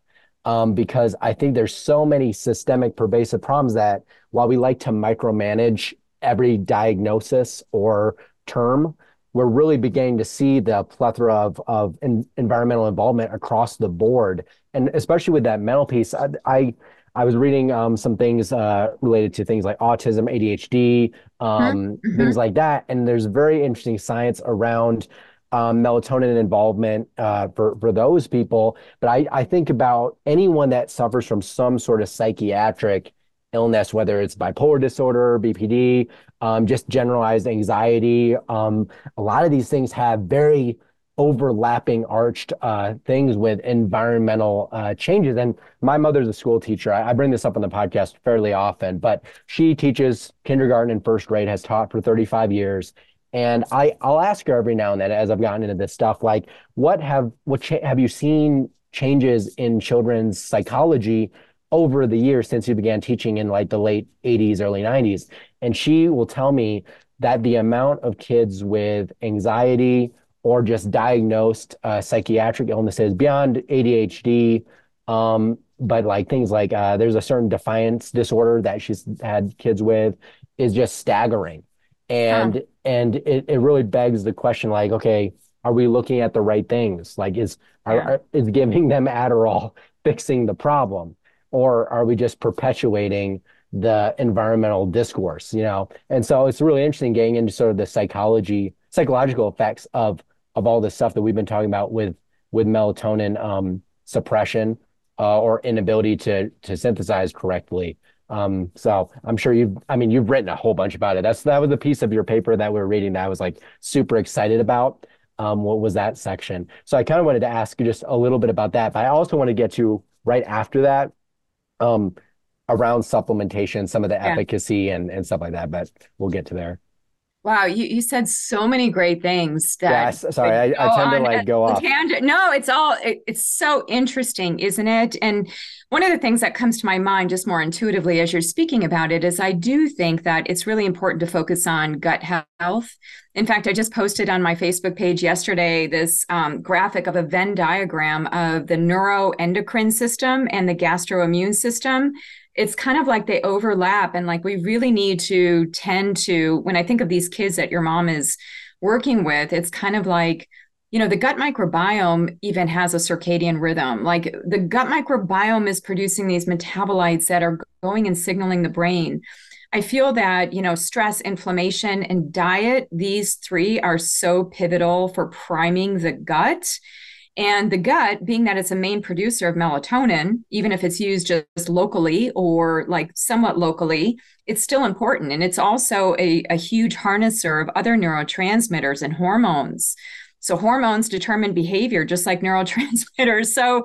um, because i think there's so many systemic pervasive problems that while we like to micromanage every diagnosis or term we're really beginning to see the plethora of, of in, environmental involvement across the board. And especially with that mental piece, I, I, I was reading um, some things uh, related to things like autism, ADHD, um, mm-hmm. things like that. And there's very interesting science around um, melatonin involvement uh, for for those people. But I, I think about anyone that suffers from some sort of psychiatric illness, whether it's bipolar disorder, BPD, um, just generalized anxiety. Um, a lot of these things have very overlapping arched uh, things with environmental uh, changes. And my mother's a school teacher. I, I, bring this up on the podcast fairly often, but she teaches kindergarten and first grade, has taught for 35 years. And I, I'll ask her every now and then as I've gotten into this stuff, like, what have what cha- have you seen changes in children's psychology over the years since you began teaching in like the late 80s, early 90s. And she will tell me that the amount of kids with anxiety or just diagnosed uh, psychiatric illnesses beyond ADHD, um, but like things like uh, there's a certain defiance disorder that she's had kids with is just staggering. And huh. and it, it really begs the question like, okay, are we looking at the right things? Like is yeah. are, are, is giving them Adderall fixing the problem? Or are we just perpetuating the environmental discourse you know and so it's really interesting getting into sort of the psychology psychological effects of of all this stuff that we've been talking about with with melatonin um, suppression uh, or inability to to synthesize correctly um, so I'm sure you've, I mean, you've written a whole bunch about it. That's, that was the piece of your paper that we are reading that I was like super excited about. Um, what was that section? So I kind of wanted to ask you just a little bit about that, but I also want to get to right after that um, around supplementation, some of the yeah. efficacy and, and stuff like that, but we'll get to there. Wow, you, you said so many great things that yes, sorry, I, I, tend to like go off. Tangent. No, it's all it, it's so interesting, isn't it? And one of the things that comes to my mind just more intuitively as you're speaking about it is I do think that it's really important to focus on gut health. In fact, I just posted on my Facebook page yesterday this um, graphic of a Venn diagram of the neuroendocrine system and the gastroimmune system it's kind of like they overlap and like we really need to tend to when i think of these kids that your mom is working with it's kind of like you know the gut microbiome even has a circadian rhythm. Like the gut microbiome is producing these metabolites that are going and signaling the brain. I feel that you know stress inflammation and diet these three are so pivotal for priming the gut and the gut, being that it's a main producer of melatonin, even if it's used just locally or like somewhat locally, it's still important. And it's also a, a huge harnesser of other neurotransmitters and hormones. So hormones determine behavior just like neurotransmitters. So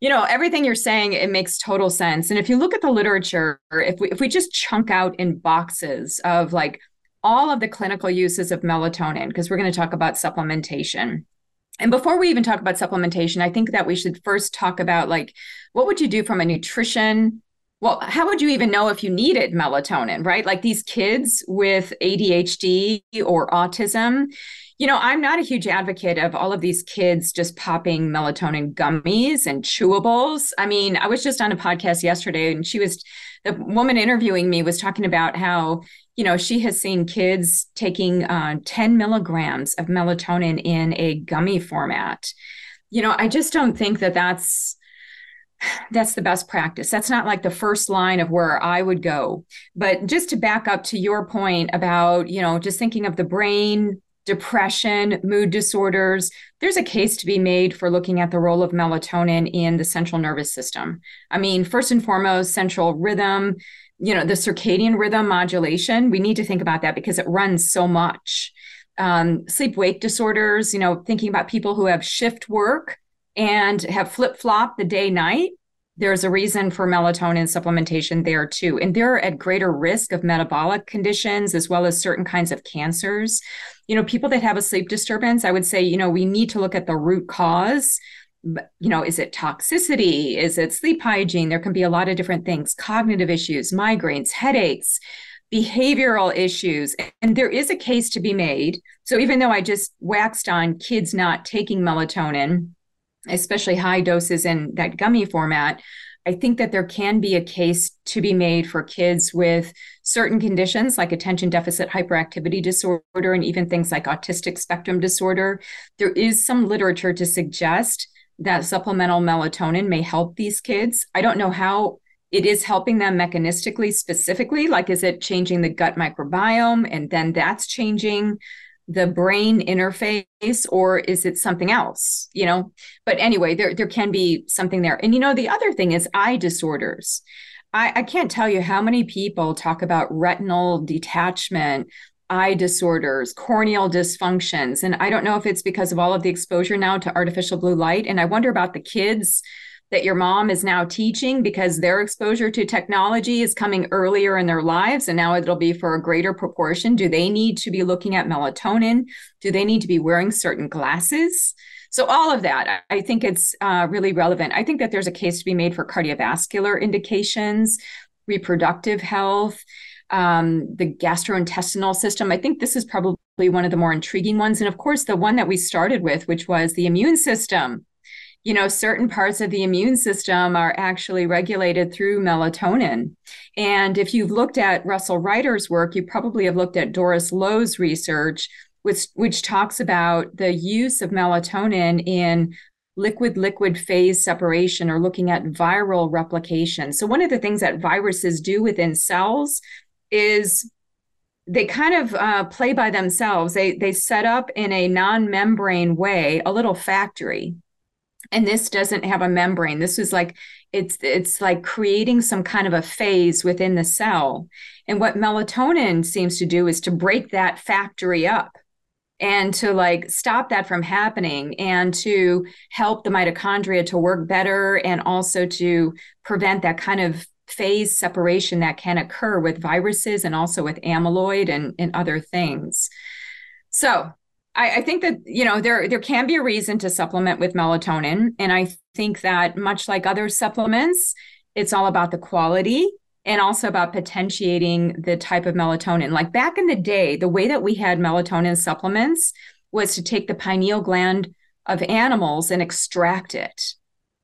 you know everything you're saying it makes total sense and if you look at the literature if we if we just chunk out in boxes of like all of the clinical uses of melatonin because we're going to talk about supplementation and before we even talk about supplementation, I think that we should first talk about like what would you do from a nutrition well, how would you even know if you needed melatonin, right? Like these kids with ADHD or autism, You know, I'm not a huge advocate of all of these kids just popping melatonin gummies and chewables. I mean, I was just on a podcast yesterday and she was, the woman interviewing me was talking about how, you know, she has seen kids taking uh, 10 milligrams of melatonin in a gummy format. You know, I just don't think that that's, that's the best practice. That's not like the first line of where I would go. But just to back up to your point about, you know, just thinking of the brain, depression, mood disorders, there's a case to be made for looking at the role of melatonin in the central nervous system. I mean, first and foremost, central rhythm, you know, the circadian rhythm modulation, we need to think about that because it runs so much. Um, sleep wake disorders, you know, thinking about people who have shift work and have flip flop the day night there's a reason for melatonin supplementation there too. And they're at greater risk of metabolic conditions as well as certain kinds of cancers. You know, people that have a sleep disturbance, I would say, you know, we need to look at the root cause. You know, is it toxicity? Is it sleep hygiene? There can be a lot of different things cognitive issues, migraines, headaches, behavioral issues. And there is a case to be made. So even though I just waxed on kids not taking melatonin, especially high doses in that gummy format, I think that there can be a case to be made for kids with certain conditions like attention deficit hyperactivity disorder and even things like autistic spectrum disorder. There is some literature to suggest that supplemental melatonin may help these kids. I don't know how it is helping them mechanistically specifically like is it changing the gut microbiome and then that's changing the brain interface or is it something else you know? But anyway there there can be something there. And you know the other thing is eye disorders. I, I can't tell you how many people talk about retinal detachment eye disorders corneal dysfunctions. And i don't know if it's because of all of the exposure now to artificial blue light. And i wonder about the kids that your mom is now teaching because their exposure to technology is coming earlier in their lives. And now it'll be for a greater proportion. Do they need to be looking at melatonin? Do they need to be wearing certain glasses? So all of that i think it's uh, really relevant. I think that there's a case to be made for cardiovascular indications reproductive health um, the gastrointestinal system i think this is probably one of the more intriguing ones and of course the one that we started with which was the immune system you know, certain parts of the immune system are actually regulated through melatonin. And if you've looked at Russel Reiter's work, you probably have looked at Doris Loh's research, which, which talks about the use of melatonin in liquid liquid phase separation or looking at viral replication. So, one of the things that viruses do within cells is they kind of uh, play by themselves. They, they set up in a non membrane way a little factory. And this doesn't have a membrane. This is like it's it's like creating some kind of a phase within the cell. And what melatonin seems to do is to break that factory up and to like stop that from happening and to help the mitochondria to work better and also to prevent that kind of phase separation that can occur with viruses and also with amyloid and, and other things so I, I, think that you know there there can be a reason to supplement with melatonin, and I think that much like other supplements, it's all about the quality and also about potentiating the type of melatonin. Like back in the day, the way that we had melatonin supplements was to take the pineal gland of animals and extract it.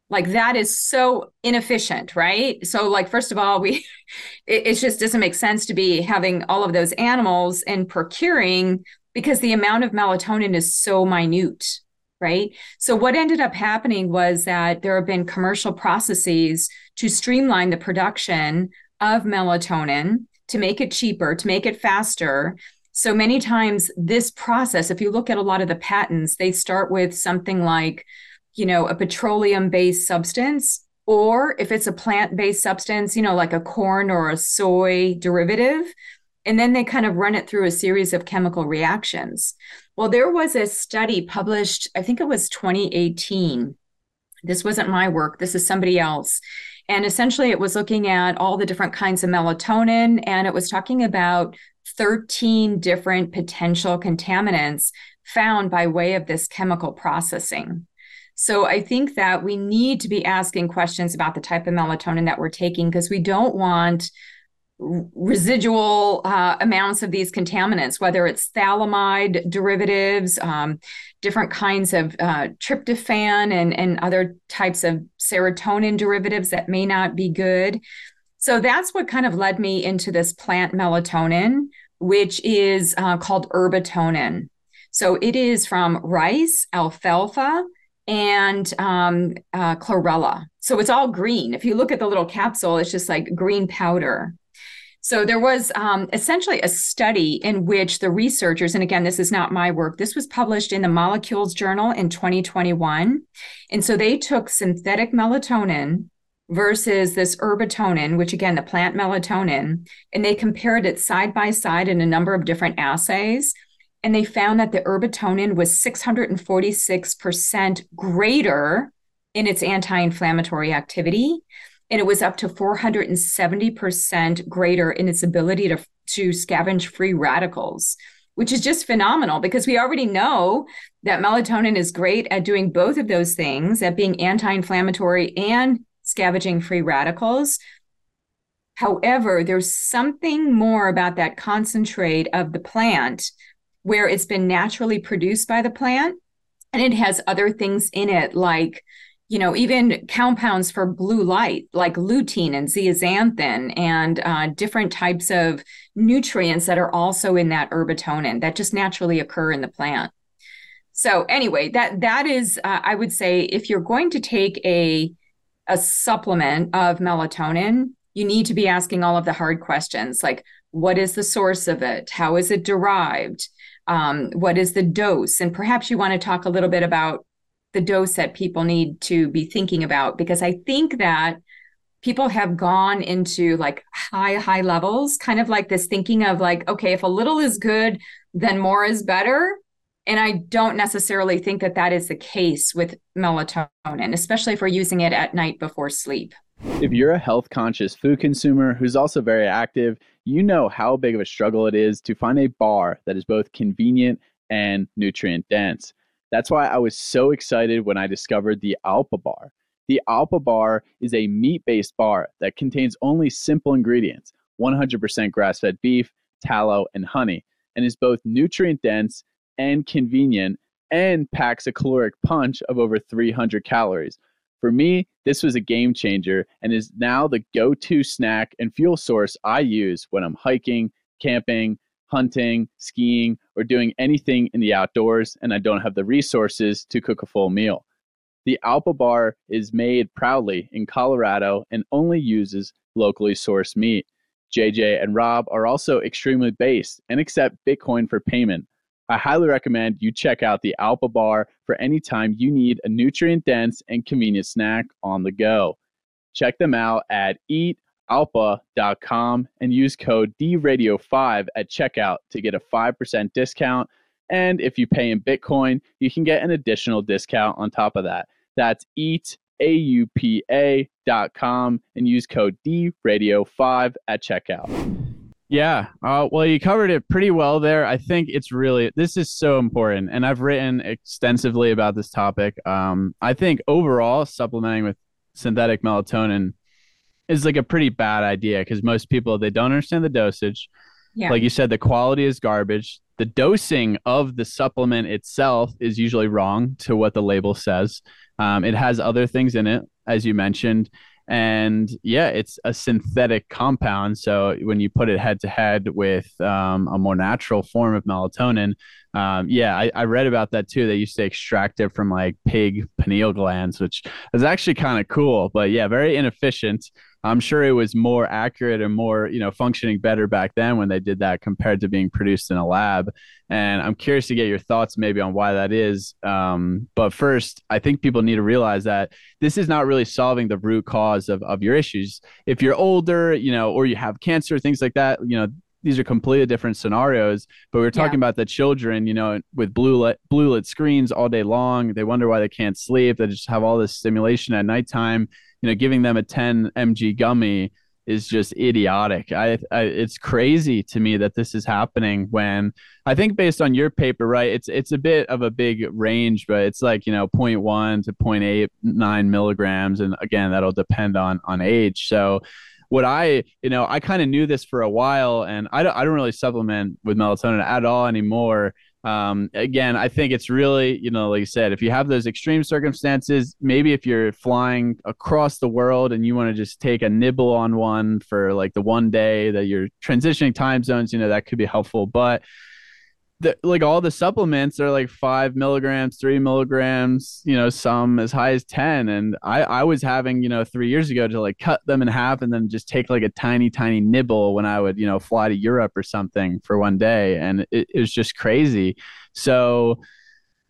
Like that is so inefficient, right? So, like, first of all, we it, it just doesn't make sense to be having all of those animals and procuring because the amount of melatonin is so minute right? So, what ended up happening was that there have been commercial processes to streamline the production of melatonin to make it cheaper, to make it faster. So, many times, this process, if you look at a lot of the patents, they start with something like, you know, a petroleum based substance. Or if it's a plant based substance, you know, like a corn or a soy derivative, and then they kind of run it through a series of chemical reactions. Well, there was a study published, I think it was 2018. This wasn't my work, this is somebody else. And essentially, it was looking at all the different kinds of melatonin, and it was talking about 13 different potential contaminants found by way of this chemical processing. So I think that we need to be asking questions about the type of melatonin that we're taking because we don't want residual uh, amounts of these contaminants, whether it's phthalimide derivatives, um, different kinds of uh, tryptophan, and, and other types of serotonin derivatives that may not be good. So that's what kind of led me into this plant melatonin, which is uh, called herbatonin. So it is from rice, alfalfa, and um, uh, chlorella. So it's all green. If you look at the little capsule, it's just like green powder. So there was um, essentially a study in which the researchers, and again, this is not my work, this was published in the Molecules Journal in 2021. And so they took synthetic melatonin versus this herbatonin, which again, the plant melatonin, and they compared it side by side in a number of different assays. And they found that the herbatonin was 646% greater in its anti inflammatory activity and it was up to 470% greater in its ability to, to scavenge free radicals which is just phenomenal because we already know that melatonin is great at doing both of those things at being anti-inflammatory and scavenging free radicals. However there's something more about that concentrate of the plant where it's been naturally produced by the plant and it has other things in it like you know, even compounds for blue light like lutein and zeaxanthin and uh, different types of nutrients that are also in that herbatonin that just naturally occur in the plant. So anyway, that that is, uh, I would say, if you're going to take a a supplement of melatonin, you need to be asking all of the hard questions like, what is the source of it? How is it derived? Um, what is the dose? And perhaps you want to talk a little bit about the dose that people need to be thinking about because I think that people have gone into like high high levels kind of like this thinking of like okay if a little is good then more is better and I don't necessarily think that that is the case with melatonin especially if we're using it at night before sleep. If you're a health conscious food consumer who's also very active, you know how big of a struggle it is to find a bar that is both convenient and nutrient dense. That's why I was so excited when I discovered the Alpa Bar. The Alpa Bar is a meat based bar that contains only simple ingredients 100% grass fed beef, tallow, and honey, and is both nutrient dense and convenient and packs a caloric punch of over 300 calories. For me, this was a game changer and is now the go to snack and fuel source I use when I'm hiking, camping, hunting, skiing, or doing anything in the outdoors, and I don't have the resources to cook a full meal. The Alpa Bar is made proudly in Colorado and only uses locally sourced meat. JJ and Rob are also extremely based and accept Bitcoin for payment. I highly recommend you check out the Alpa Bar for any time you need a nutrient dense and convenient snack on the go. Check them out at Eat alpa.com and use code DRadio5 at checkout to get a 5% discount. And if you pay in Bitcoin, you can get an additional discount on top of that. That's eatalpa.com and use code DRadio5 at checkout. Yeah. Uh, well, you covered it pretty well there. I think it's really, this is so important. And I've written extensively about this topic. Um, I think overall, supplementing with synthetic melatonin is like a pretty bad idea because most people they don't understand the dosage. Yeah. Like you said, the quality is garbage. The dosing of the supplement itself is usually wrong to what the label says. Um, it has other things in it, as you mentioned. And yeah, it's a synthetic compound. So when you put it head to head with um, a more natural form of melatonin, um, yeah, I, I, read about that too. They used to extract it from like pig pineal glands, which is actually kind of cool. But yeah, very inefficient. I'm sure it was more accurate and more, you know, functioning better back then when they did that compared to being produced in a lab. And I'm curious to get your thoughts maybe on why that is. Um, but first, I think people need to realize that this is not really solving the root cause of, of your issues. If you're older, you know, or you have cancer, things like that, you know, these are completely different scenarios but we are talking yeah. about the children you know with blue lit blue lit screens all day long they wonder why they can't sleep they just have all this stimulation at nighttime you know, giving them a 10 mg gummy is just idiotic. I, I, it's crazy to me that this is happening when I think based on your paper, right? It's it's a bit of a big range, but it's like you know 0.1 to 0.89 milligrams, and again that'll depend on on age. So what I, you know, I kind of knew this for a while and I don't, I don't really supplement with melatonin at all anymore. Um, again, I think it's really, you know, like you said, if you have those extreme circumstances, maybe if you're flying across the world and you want to just take a nibble on one for like the one day that you're transitioning time zones, you know, that could be helpful. But the, like all the supplements are like five milligrams, three milligrams, you know, some as high as 10. And I, I was having, you know, three years ago to like cut them in half and then just take like a tiny, tiny nibble when I would, you know, fly to Europe or something for one day. And it, it was just crazy. So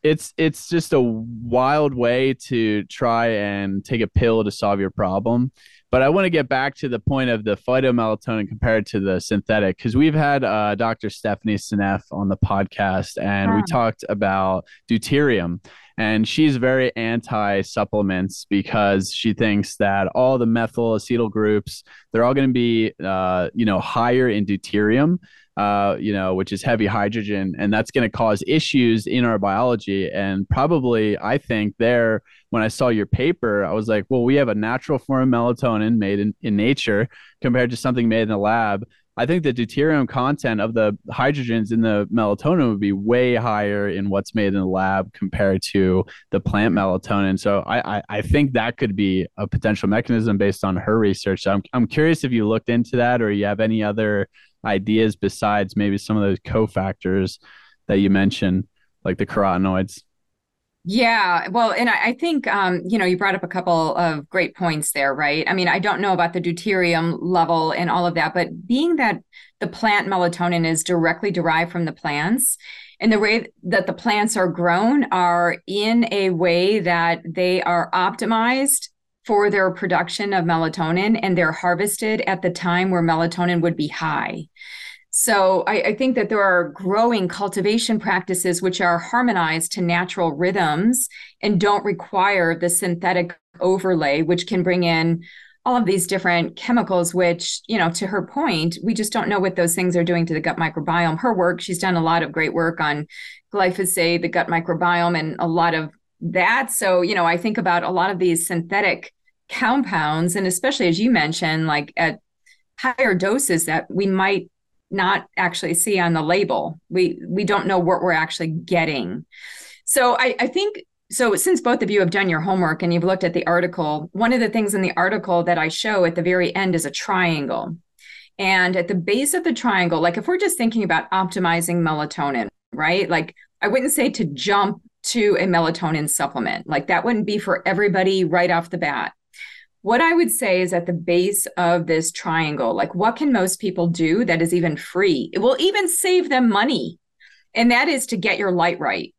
it's, it's just a wild way to try and take a pill to solve your problem. But I want to get back to the point of the phytomelatonin compared to the synthetic because we've had uh, Dr. Stephanie Seneff on the podcast and yeah. we talked about deuterium. And she's very anti supplements because she thinks that all the methyl acetyl groups, they're all going to be, uh, you know, higher in deuterium uh, you know, which is heavy hydrogen, and that's going to cause issues in our biology. And probably, I think there, when I saw your paper, I was like, well, we have a natural form of melatonin made in, in nature compared to something made in the lab. I think the deuterium content of the hydrogens in the melatonin would be way higher in what's made in the lab compared to the plant melatonin. So I, I, I think that could be a potential mechanism based on her research. So I'm, I'm curious if you looked into that or you have any other ideas besides maybe some of those cofactors that you mentioned, like the carotenoids? Yeah, well, and I, I think um, you know you brought up a couple of great points there, right? I mean, I don't know about the deuterium level and all of that, but being that the plant melatonin is directly derived from the plants, and the way that the plants are grown are in a way that they are optimized for their production of melatonin and they're harvested at the time where melatonin would be high. So I, I, think that there are growing cultivation practices which are harmonized to natural rhythms and don't require the synthetic overlay, which can bring in all of these different chemicals, which, you know, to her point, we just don't know what those things are doing to the gut microbiome. Her work, she's done a lot of great work on glyphosate, the gut microbiome, and a lot of that. So, you know, I think about a lot of these synthetic compounds and especially as you mentioned like at higher doses that we might not actually see on the label. We we don't know what we're actually getting. So i i think so since both of you have done your homework and you've looked at the article one of the things in the article that i show at the very end is a triangle. And at the base of the triangle like if we're just thinking about optimizing melatonin right? Like i wouldn't say to jump to a melatonin supplement. Like that wouldn't be for everybody right off the bat what I would say is at the base of this triangle, like what can most people do that is even free? It will even save them money. And that is to get your light right.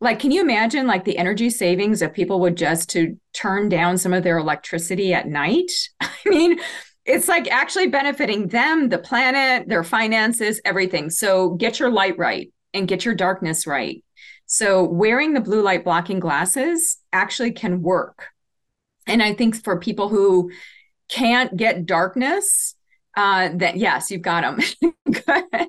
Like, can you imagine like the energy savings if people would just to turn down some of their electricity at night? I mean, it's like actually benefiting them, the planet, their finances, everything. So get your light right and get your darkness right. So wearing the blue light blocking glasses actually can work and I think for people who can't get darkness, uh, that yes, you've got them.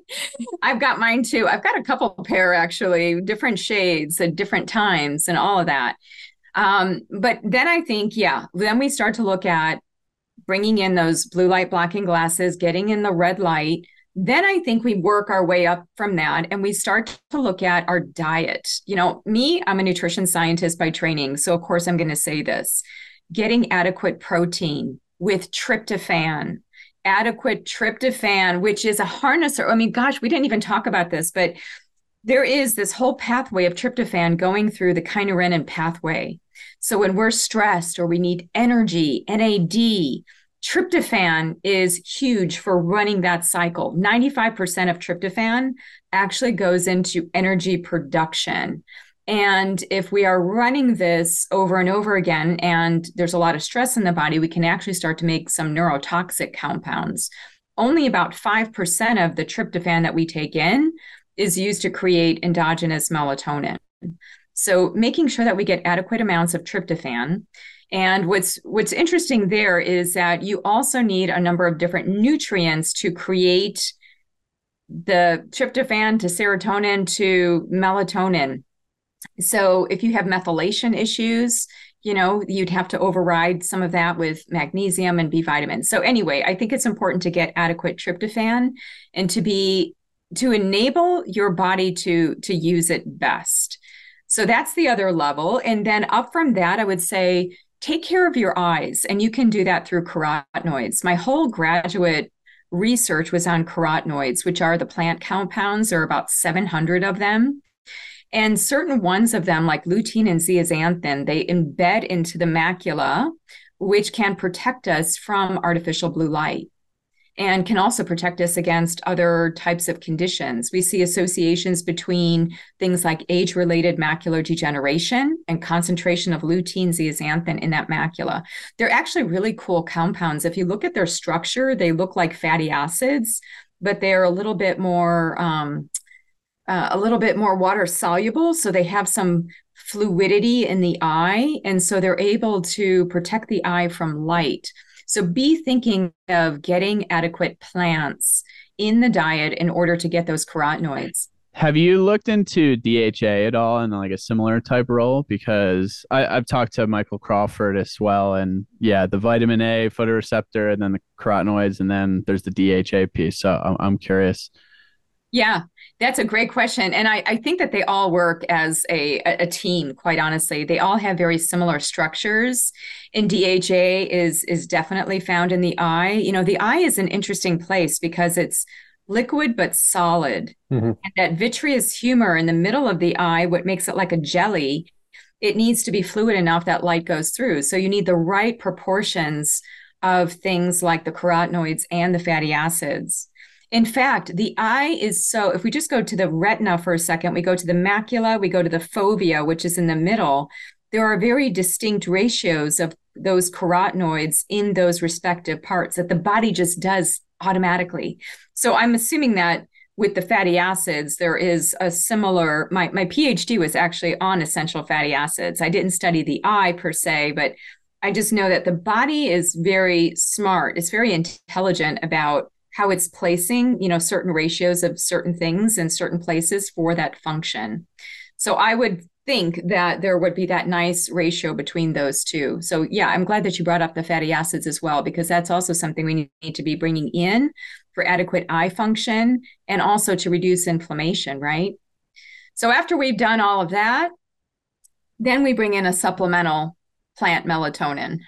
I've got mine too. I've got a couple pair actually, different shades at different times and all of that. Um, but then I think, yeah, then we start to look at bringing in those blue light blocking glasses, getting in the red light. Then I think we work our way up from that and we start to look at our diet. You know, me, I'm a nutrition scientist by training. So, of course, I'm going to say this getting adequate protein with tryptophan, adequate tryptophan, which is a harnesser. I mean, gosh, we didn't even talk about this, but there is this whole pathway of tryptophan going through the kynurenine pathway. So when we're stressed or we need energy, NAD, tryptophan is huge for running that cycle. 95% of tryptophan actually goes into energy production. And if we are running this over and over again, and there's a lot of stress in the body, we can actually start to make some neurotoxic compounds. Only about 5% of the tryptophan that we take in is used to create endogenous melatonin. So making sure that we get adequate amounts of tryptophan. And what's what's interesting there is that you also need a number of different nutrients to create the tryptophan to serotonin to melatonin so if you have methylation issues, you know, you'd have to override some of that with magnesium and B vitamins. So anyway, I think it's important to get adequate tryptophan and to be to enable your body to to use it best. So that's the other level. And then up from that, I would say take care of your eyes. And you can do that through carotenoids. My whole graduate research was on carotenoids, which are the plant compounds. There are about 700 of them. And certain ones of them, like lutein and zeaxanthin, they embed into the macula, which can protect us from artificial blue light and can also protect us against other types of conditions. We see associations between things like age related macular degeneration and concentration of lutein zeaxanthin in that macula. They're actually really cool compounds. If you look at their structure, they look like fatty acids, but they're a little bit more. Um, uh, a little bit more water soluble, so they have some fluidity in the eye, and so they're able to protect the eye from light. So be thinking of getting adequate plants in the diet in order to get those carotenoids. Have you looked into DHA at all in like a similar type role? Because I, have talked to Michael Crawford as well, and yeah, the vitamin A photoreceptor, and then the carotenoids, and then there's the DHA piece. So I'm, I'm curious. Yeah, that's a great question. And I, I think that they all work as a, a team, quite honestly. They all have very similar structures. And DHA is is definitely found in the eye. You know, the eye is an interesting place because it's liquid but solid. Mm-hmm. And that vitreous humor in the middle of the eye, what makes it like a jelly, it needs to be fluid enough that light goes through. So you need the right proportions of things like the carotenoids and the fatty acids. In fact, the eye is so, if we just go to the retina for a second, we go to the macula, we go to the fovea, which is in the middle, there are very distinct ratios of those carotenoids in those respective parts that the body just does automatically. So I'm assuming that with the fatty acids, there is a similar. My, my PhD was actually on essential fatty acids. I didn't study the eye per se, but I just know that the body is very smart, it's very intelligent about how it's placing, you know, certain ratios of certain things in certain places for that function. So I would think that there would be that nice ratio between those two. So yeah, I'm glad that you brought up the fatty acids as well because that's also something we need to be bringing in for adequate eye function and also to reduce inflammation, right? So after we've done all of that, then we bring in a supplemental plant melatonin.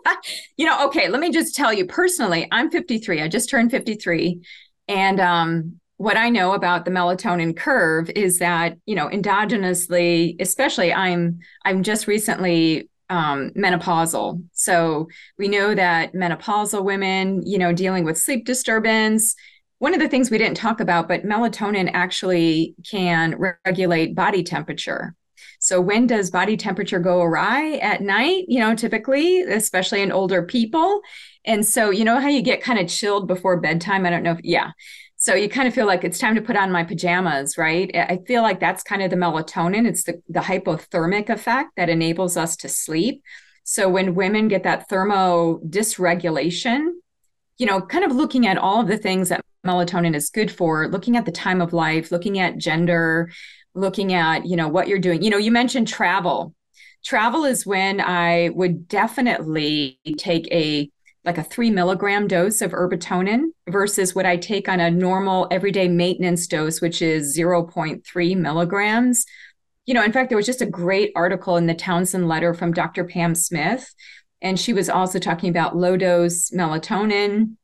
you know, okay, let me just tell you personally, I'm 53. I just turned 53. And um, what I know about the melatonin curve is that, you know, endogenously, especially I'm I'm just recently um, menopausal. So we know that menopausal women, you know, dealing with sleep disturbance, one of the things we didn't talk about, but melatonin actually can regulate body temperature. So when does body temperature go awry at night? You know, typically, especially in older people. And so, you know how you get kind of chilled before bedtime? I don't know if, yeah. So you kind of feel like it's time to put on my pajamas, right? I feel like that's kind of the melatonin. It's the, the hypothermic effect that enables us to sleep. So when women get that thermo dysregulation, you know, kind of looking at all of the things that melatonin is good for, looking at the time of life, looking at gender, looking at you know what you're doing. You know you mentioned travel. Travel is when i would definitely take a like a three milligram dose of herbatonin versus what i take on a normal everyday maintenance dose which is 0.3 milligrams. You know in fact there was just a great article in the townsend letter from dr pam smith and she was also talking about low dose melatonin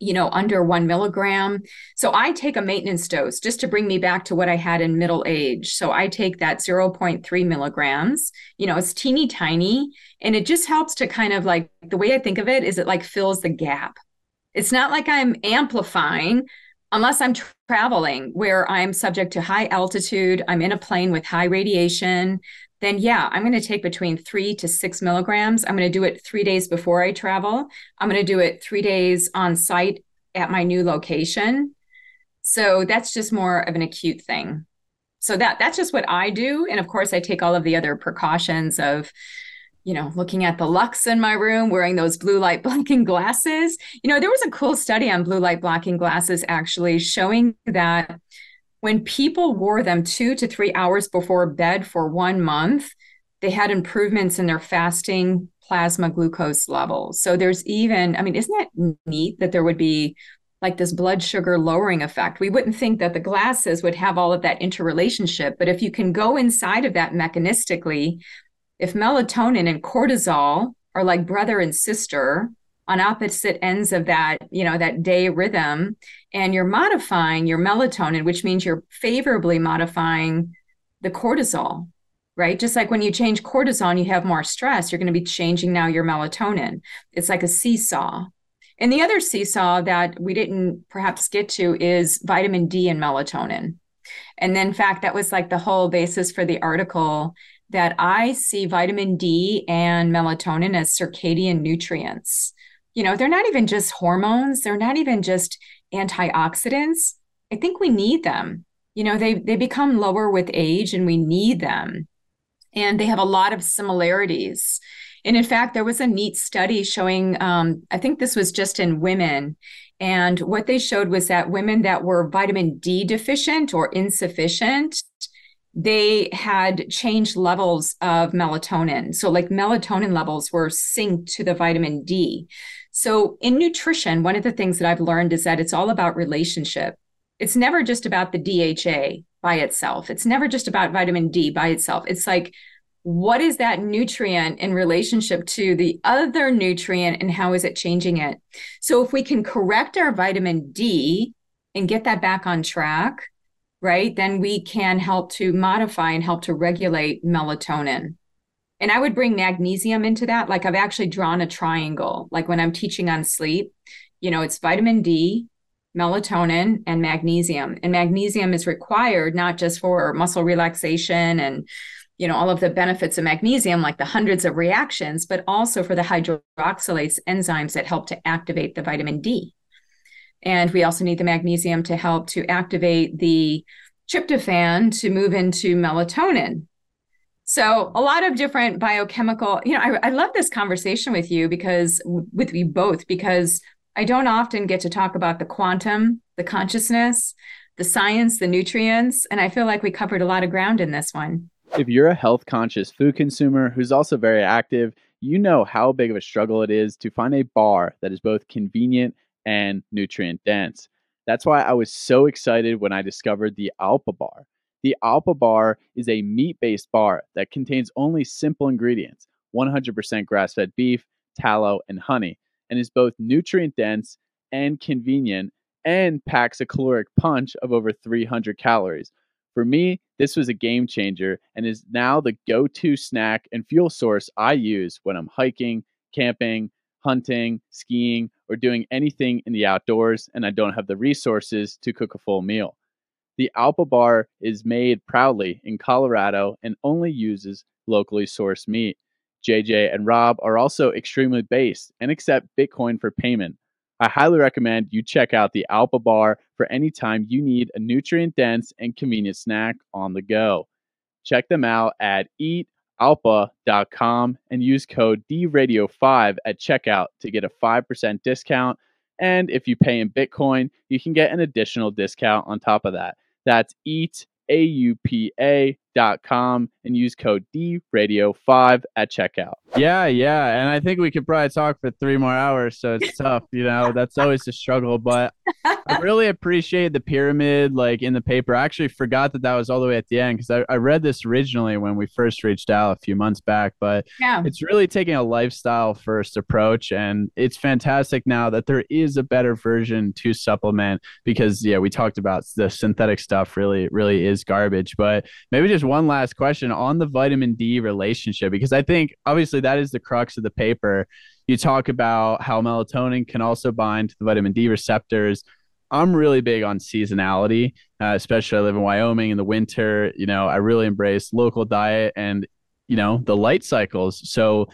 you know, under one milligram. So I take a maintenance dose just to bring me back to what I had in middle age. So I take that 0.3 milligrams. You know, it's teeny tiny and it just helps to kind of like the way I think of it is it like fills the gap. It's not like I'm amplifying unless I'm traveling where I'm subject to high altitude, I'm in a plane with high radiation, then yeah, I'm going to take between three to six milligrams. I'm going to do it three days before I travel. I'm going to do it three days on site at my new location. So that's just more of an acute thing. So that that's just what I do. And of course, I take all of the other precautions of, you know, looking at the lux in my room, wearing those blue light blocking glasses. You know, there was a cool study on blue light blocking glasses actually showing that when people wore them two to three hours before bed for one month, they had improvements in their fasting plasma glucose levels. So there's even, I mean, isn't that neat that there would be like this blood sugar lowering effect? We wouldn't think that the glasses would have all of that interrelationship, but if you can go inside of that mechanistically, if melatonin and cortisol are like brother and sister, on opposite ends of that you know that day rhythm. And you're modifying your melatonin which means you're favorably modifying the cortisol right? Just like when you change cortisol you have more stress you're going to be changing now your melatonin. It's like a seesaw. And the other seesaw that we didn't perhaps get to is vitamin D and melatonin. And in fact, that was like the whole basis for the article that I see vitamin D and melatonin as circadian nutrients you know, they're not even just hormones, they're not even just antioxidants. I think we need them. You know, they they become lower with age and we need them. And they have a lot of similarities. And in fact, there was a neat study showing, um, I think this was just in women. And what they showed was that women that were vitamin D deficient or insufficient, they had changed levels of melatonin. So, like melatonin levels were synced to the vitamin D. So, in nutrition, one of the things that I've learned is that it's all about relationship. It's never just about the DHA by itself, it's never just about vitamin D by itself. It's like, what is that nutrient in relationship to the other nutrient and how is it changing it? So, if we can correct our vitamin D and get that back on track, right, then we can help to modify and help to regulate melatonin. And I would bring magnesium into that. Like I've actually drawn a triangle. Like when I'm teaching on sleep, you know, it's vitamin D, melatonin, and magnesium. And magnesium is required not just for muscle relaxation and you know all of the benefits of magnesium like the hundreds of reactions but also for the hydroxylase enzymes that help to activate the vitamin d and we also need the magnesium to help to activate the tryptophan to move into melatonin so a lot of different biochemical, you know, I, I love this conversation with you because with you both, because I don't often get to talk about the quantum, the consciousness, the science, the nutrients. And I feel like we covered a lot of ground in this one. If you're a health conscious food consumer who's also very active, you know how big of a struggle it is to find a bar that is both convenient and nutrient dense. That's why I was so excited when I discovered the Alpa Bar. The Alpa Bar is a meat based bar that contains only simple ingredients 100% grass fed beef, tallow, and honey, and is both nutrient dense and convenient and packs a caloric punch of over 300 calories. For me, this was a game changer and is now the go to snack and fuel source I use when I'm hiking, camping, hunting, skiing, or doing anything in the outdoors and I don't have the resources to cook a full meal. The Alpa Bar is made proudly in Colorado and only uses locally sourced meat. JJ and Rob are also extremely based and accept Bitcoin for payment. I highly recommend you check out the Alpa Bar for any time you need a nutrient dense and convenient snack on the go. Check them out at eatalpa.com and use code DRadio5 at checkout to get a 5% discount. And if you pay in Bitcoin, you can get an additional discount on top of that. That's eatalpa.com and use code DRadio5 at checkout. Yeah, yeah. And I think we could probably talk for three more hours. So it's tough, you know, that's always a struggle. But I really appreciate the pyramid like in the paper. I actually forgot that that was all the way at the end because I, I read this originally when we first reached out a few months back. But yeah. it's really taking a lifestyle first approach. And it's fantastic now that there is a better version to supplement because, yeah, we talked about the synthetic stuff really, really is garbage. But maybe just one last question on the vitamin D relationship because I think obviously that is the crux of the paper you talk about how melatonin can also bind to the vitamin D receptors. I'm really big on seasonality, uh, especially I live in Wyoming in the winter. You know, I really embrace local diet and, you know, the light cycles. So,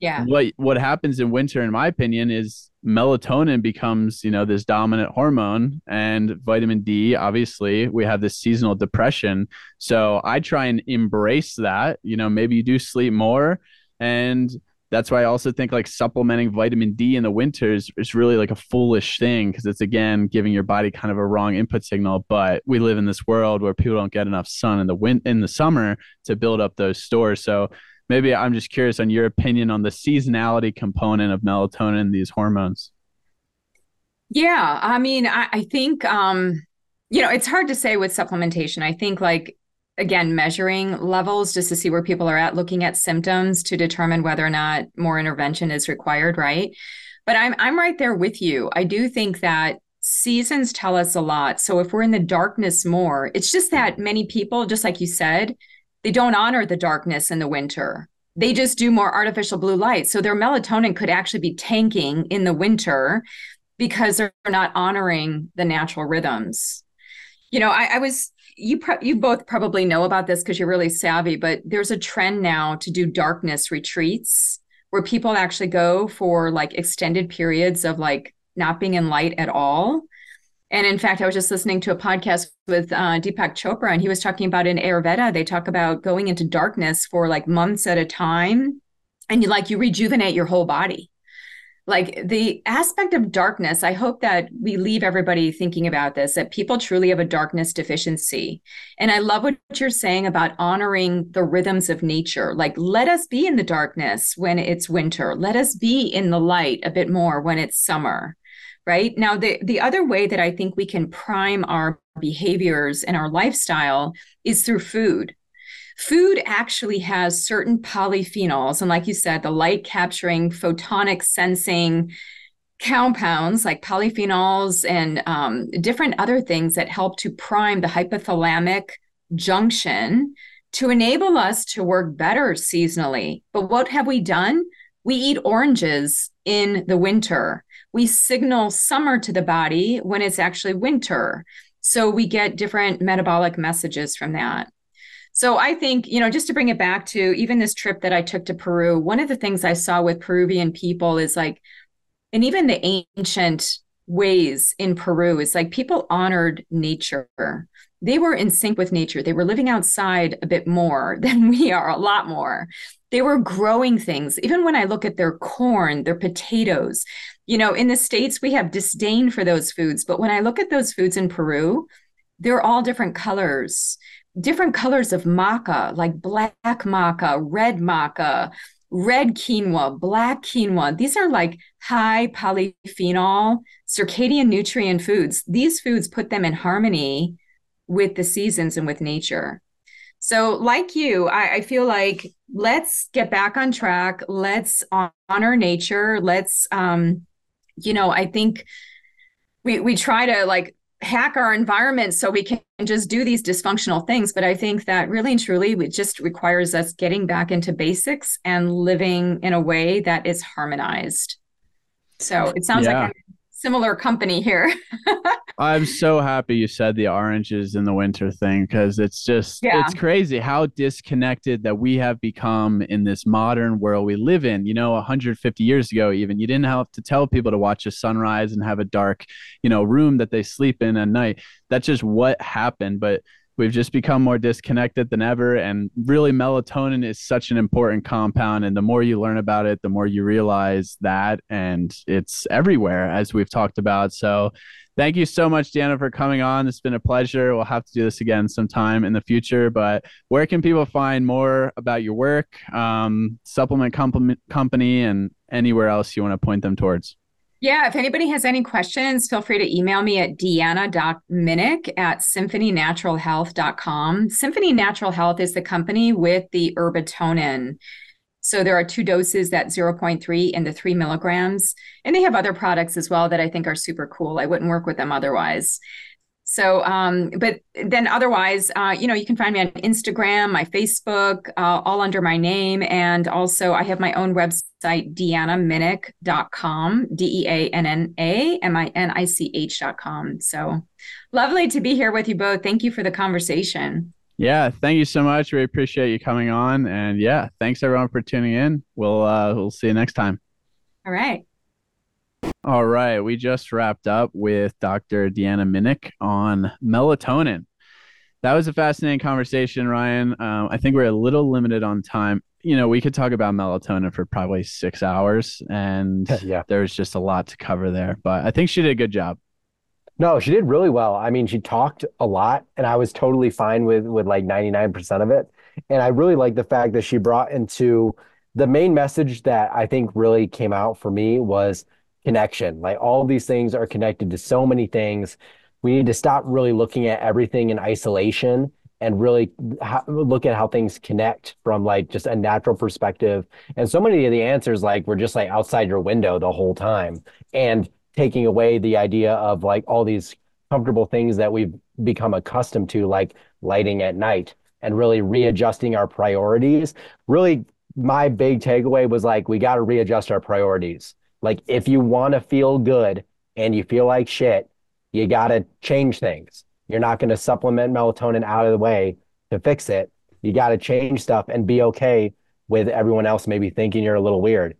yeah, what what happens in winter, in my opinion, is melatonin becomes, you know, this dominant hormone, and vitamin D. Obviously, we have this seasonal depression. So I try and embrace that. You know, maybe you do sleep more, and that's why I also think like supplementing vitamin D in the winters is really like a foolish thing because it's again giving your body kind of a wrong input signal. But we live in this world where people don't get enough sun in the win in the summer to build up those stores. So maybe I'm just curious on your opinion on the seasonality component of melatonin, these hormones. Yeah, I mean, I, I think um, you know it's hard to say with supplementation. I think like again measuring levels just to see where people are at looking at symptoms to determine whether or not more intervention is required right but i'm i'm right there with you i do think that seasons tell us a lot so if we're in the darkness more it's just that many people just like you said they don't honor the darkness in the winter. They just do more artificial blue light. So their melatonin could actually be tanking in the winter because they're not honoring the natural rhythms. You know i, I was you pro- you both probably know about this because you're really savvy, but there's a trend now to do darkness retreats where people actually go for like extended periods of like not being in light at all. And in fact, I was just listening to a podcast with uh, Deepak Chopra, and he was talking about in Ayurveda, they talk about going into darkness for like months at a time, and you like you rejuvenate your whole body. Like the aspect of darkness i hope that we leave everybody thinking about this that people truly have a darkness deficiency. And i love what you're saying about honoring the rhythms of nature. Like let us be in the darkness when it's winter. Let us be in the light a bit more when it's summer right now the the other way that i think we can prime our behaviors and our lifestyle is through food Food actually has certain polyphenols. And like you said, the light capturing, photonic sensing compounds like polyphenols and um, different other things that help to prime the hypothalamic junction to enable us to work better seasonally. But what have we done? We eat oranges in the winter. We signal summer to the body when it's actually winter. So we get different metabolic messages from that. So I think, you know, just to bring it back to even this trip that I took to Peru, one of the things I saw with Peruvian people is like, and even the ancient ways in Peru is like people honored nature. They were in sync with nature. They were living outside a bit more than we are, a lot more. They were growing things. Even when I look at their corn, their potatoes, you know, in the States, we have disdain for those foods. But when I look at those foods in Peru, they're all different colors different colors of maca, like black maca, red maca, red quinoa, black quinoa. These are like high polyphenol circadian nutrient foods. These foods put them in harmony with the seasons and with nature. So, like you, I, I feel like let's get back on track. Let's honor nature. Let's, um, you know, I think we we try to like hack our environment so we can just do these dysfunctional things. But I think that really and truly, it just requires us getting back into basics and living in a way that is harmonized. So it sounds yeah. like a similar company here. I'm so happy you said the oranges in the winter thing because it's just yeah. it's crazy how disconnected that we have become in this modern world we live in. You know, 150 years ago, even you didn't have to tell people to watch a sunrise and have a dark, you know, room that they sleep in at night. That's just what happened. But we've just become more disconnected than ever and really melatonin is such an important compound and the more you learn about it the more you realize that and it's everywhere as we've talked about. So thank you so much deanna for coming on. It's been a pleasure. We'll have to do this again sometime in the future but where can people find more about your work um, supplement comp- company and anywhere else you want to point them towards yeah, if anybody has any questions, feel free to email me at deanna.minich at symphonynaturalhealth.com. Symphony Natural Health is the company with the Herbatonin. So there are two doses, that 0.3 and the three milligrams. And they have other products as well that I think are super cool. I wouldn't work with them otherwise. So, um, but then otherwise, uh, you know, you can find me on Instagram, my Facebook, uh, all under my name. And also, I have my own website, deannaminich.com, D E A N N A M I N I C H.com. So lovely to be here with you both. Thank you for the conversation. Yeah, thank you so much. We appreciate you coming on. And yeah, thanks everyone for tuning in. We'll uh, we'll see you next time. All right. All right. We just wrapped up with Dr. Deanna Minich on melatonin. That was a fascinating conversation, Ryan. Um, I think we're a little limited on time. you know, we could talk about melatonin for probably six hours, and yeah. there's just a lot to cover there. But I think she did a good job. No, she did really well. I mean, she talked a lot, and I was totally fine with with like 99% of it. And I really like the fact that she brought into the main message that I think really came out for me was connection. Like all these things are connected to so many things. We need to stop really looking at everything in isolation and really ha- look at how things connect from like just a natural perspective. And so many of the answers like were just like outside your window the whole time and taking away the idea of like all these comfortable things that we've become accustomed to, like lighting at night and really readjusting our priorities. Really, my big takeaway was like, we got to readjust our priorities. Like, if you want to feel good and you feel like shit, you got to change things. You're not going to supplement melatonin out of the way to fix it. You got to change stuff and be okay with everyone else maybe thinking you're a little weird,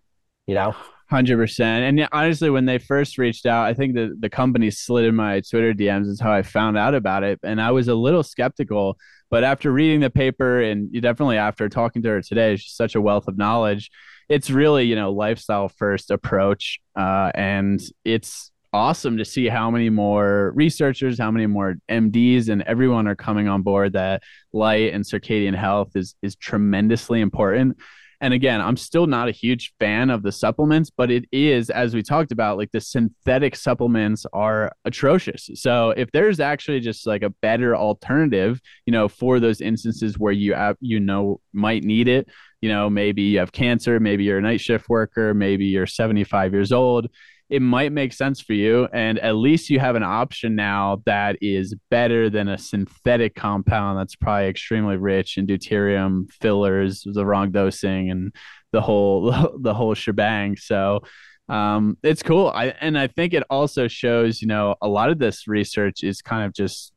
you know? Hundred percent. And honestly, when they first reached out, I think the the company slid in my Twitter DMs is how I found out about it, and I was a little skeptical. But after reading the paper, and definitely after talking to her today, she's such a wealth of knowledge. It's really you know lifestyle first approach, uh, and it's awesome to see how many more researchers, how many more MDs, and everyone are coming on board that light and circadian health is is tremendously important. And again, I'm still not a huge fan of the supplements, but it is, as we talked about, like the synthetic supplements are atrocious. So if there's actually just like a better alternative, you know, for those instances where you have, you know, might need it, you know, maybe you have cancer, maybe you're a night shift worker, maybe you're 75 years old it might make sense for you. And at least you have an option now that is better than a synthetic compound that's probably extremely rich in deuterium, fillers, the wrong dosing, and the whole the whole shebang. So um, it's cool. I and I think it also shows, you know, a lot of this research is kind of just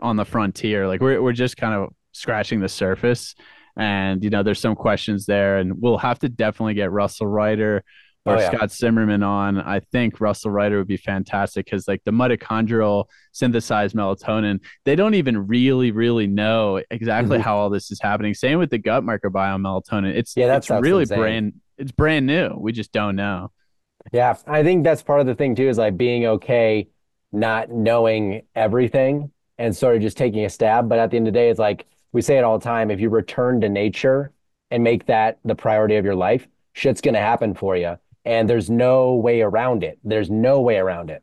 on the frontier. Like we're we're just kind of scratching the surface. And you know, there's some questions there, and we'll have to definitely get Russel Reiter or oh, yeah. Scott Zimmerman on, I think Russel Reiter would be fantastic because like the mitochondrial synthesized melatonin, they don't even really, really know exactly mm-hmm. how all this is happening. Same with the gut microbiome melatonin. It's yeah, that's it's really insane. brand it's brand new. We just don't know. Yeah. I think that's part of the thing too, is like being okay not knowing everything and sort of just taking a stab. But at the end of the day, it's like we say it all the time. If you return to nature and make that the priority of your life, shit's gonna happen for you and there's no way around it. There's no way around it.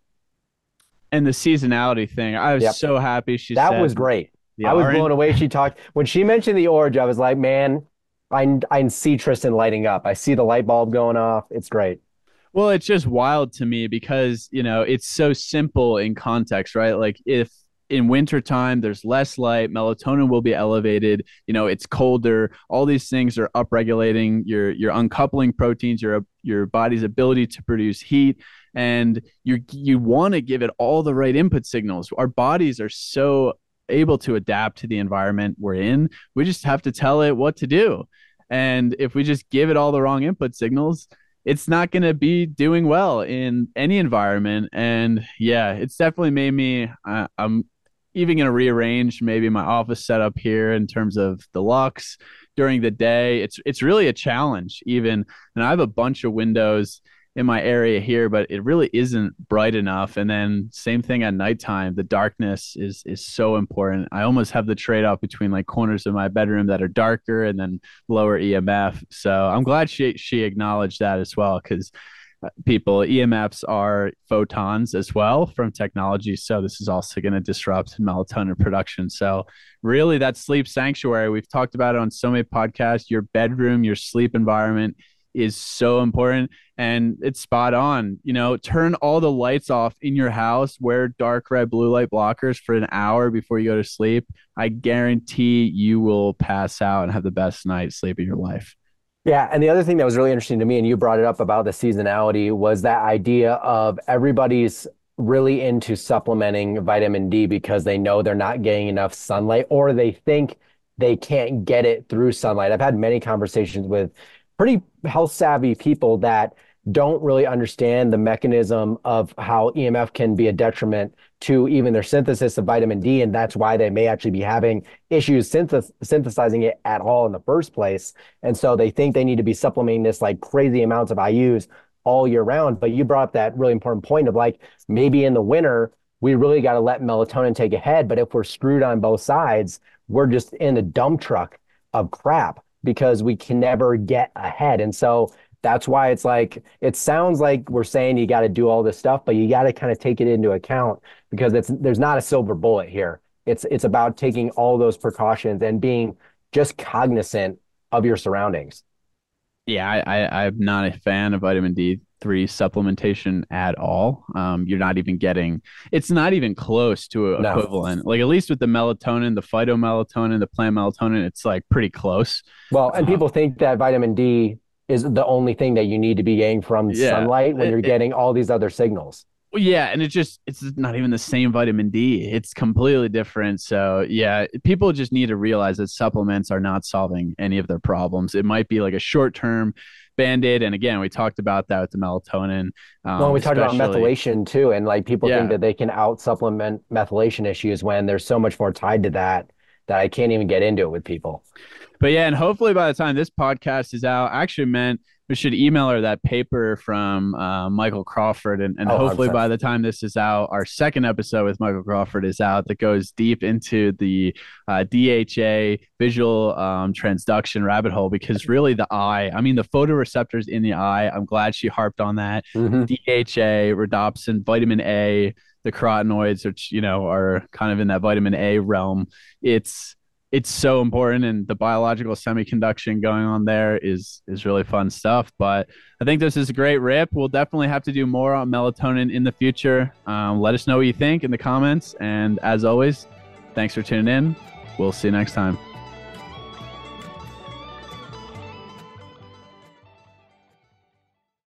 And the seasonality thing, I was yep. so happy she that said, was great. I was blown away. She talked when she mentioned the orange. I was like, man, I I see Tristan lighting up. I see the light bulb going off. It's great. Well, it's just wild to me because you know it's so simple in context, right? Like if in wintertime there's less light melatonin will be elevated you know it's colder. All these things are upregulating your your uncoupling proteins your your body's ability to produce heat and you you want to give it all the right input signals. Our bodies are so able to adapt to the environment we're in. We just have to tell it what to do. And if we just give it all the wrong input signals it's not going to be doing well in any environment. And yeah it's definitely made me i'm even going to rearrange maybe my office setup here in terms of the lux during the day. It's it's really a challenge even, and I have a bunch of windows in my area here, but it really isn't bright enough. And then same thing at nighttime, the darkness is is so important. I almost have the trade off between like corners of my bedroom that are darker and then lower EMF. So I'm glad she she acknowledged that as well because people. EMFs are photons as well from technology. So this is also going to disrupt melatonin production. So really that sleep sanctuary, we've talked about it on so many podcasts, your bedroom, your sleep environment is so important and it's spot on. You know, turn all the lights off in your house, wear dark red blue light blockers for an hour before you go to sleep. I guarantee you will pass out and have the best night sleep of your life. Yeah, and the other thing that was really interesting to me, and you brought it up about the seasonality, was that idea of everybody's really into supplementing vitamin D because they know they're not getting enough sunlight or they think they can't get it through sunlight. I've had many conversations with pretty health savvy people that don't really understand the mechanism of how EMF can be a detriment to even their synthesis of vitamin D. And that's why they may actually be having issues synth- synthesizing it at all in the first place. And so they think they need to be supplementing this like crazy amounts of IUs all year round. But you brought up that really important point of like maybe in the winter, we really got to let melatonin take ahead. But if we're screwed on both sides, we're just in a dump truck of crap because we can never get ahead. And so that's why it's like it sounds like we're saying you got to do all this stuff, but you got to kind of take it into account because it's there's not a silver bullet here. It's it's about taking all those precautions and being just cognizant of your surroundings. Yeah, I, I I'm not a fan of vitamin D three supplementation at all. Um, you're not even getting it's not even close to a no. equivalent. Like at least with the melatonin, the phytomelatonin, the plant melatonin, it's like pretty close. Well, and um, people think that vitamin D is the only thing that you need to be getting from yeah, sunlight when it, you're getting all these other signals. Well, yeah, and it's just it's not even the same vitamin D. It's completely different. So yeah, people just need to realize that supplements are not solving any of their problems. It might be like a short term band-aid and again we talked about that with the melatonin um, well we talked about methylation too and like people yeah. think that they can out supplement methylation issues when there's so much more tied to that that i can't even get into it with people but yeah, and hopefully by the time this podcast is out, I actually meant we should email her that paper from uh, Michael Crawford, and, and oh, hopefully by the time this is out, our second episode with Michael Crawford is out that goes deep into the uh, DHA visual um, transduction rabbit hole because really the eye, I mean the photoreceptors in the eye. I'm glad she harped on that. Mm-hmm. DHA, rhodopsin, vitamin A, the carotenoids, which you know are kind of in that vitamin A realm. It's it's so important and the biological semiconduction going on there is is really fun stuff but i think this is a great rip. We'll definitely have to do more on melatonin in the future. Um, let us know what you think in the comments and as always thanks for tuning in. We'll see you next time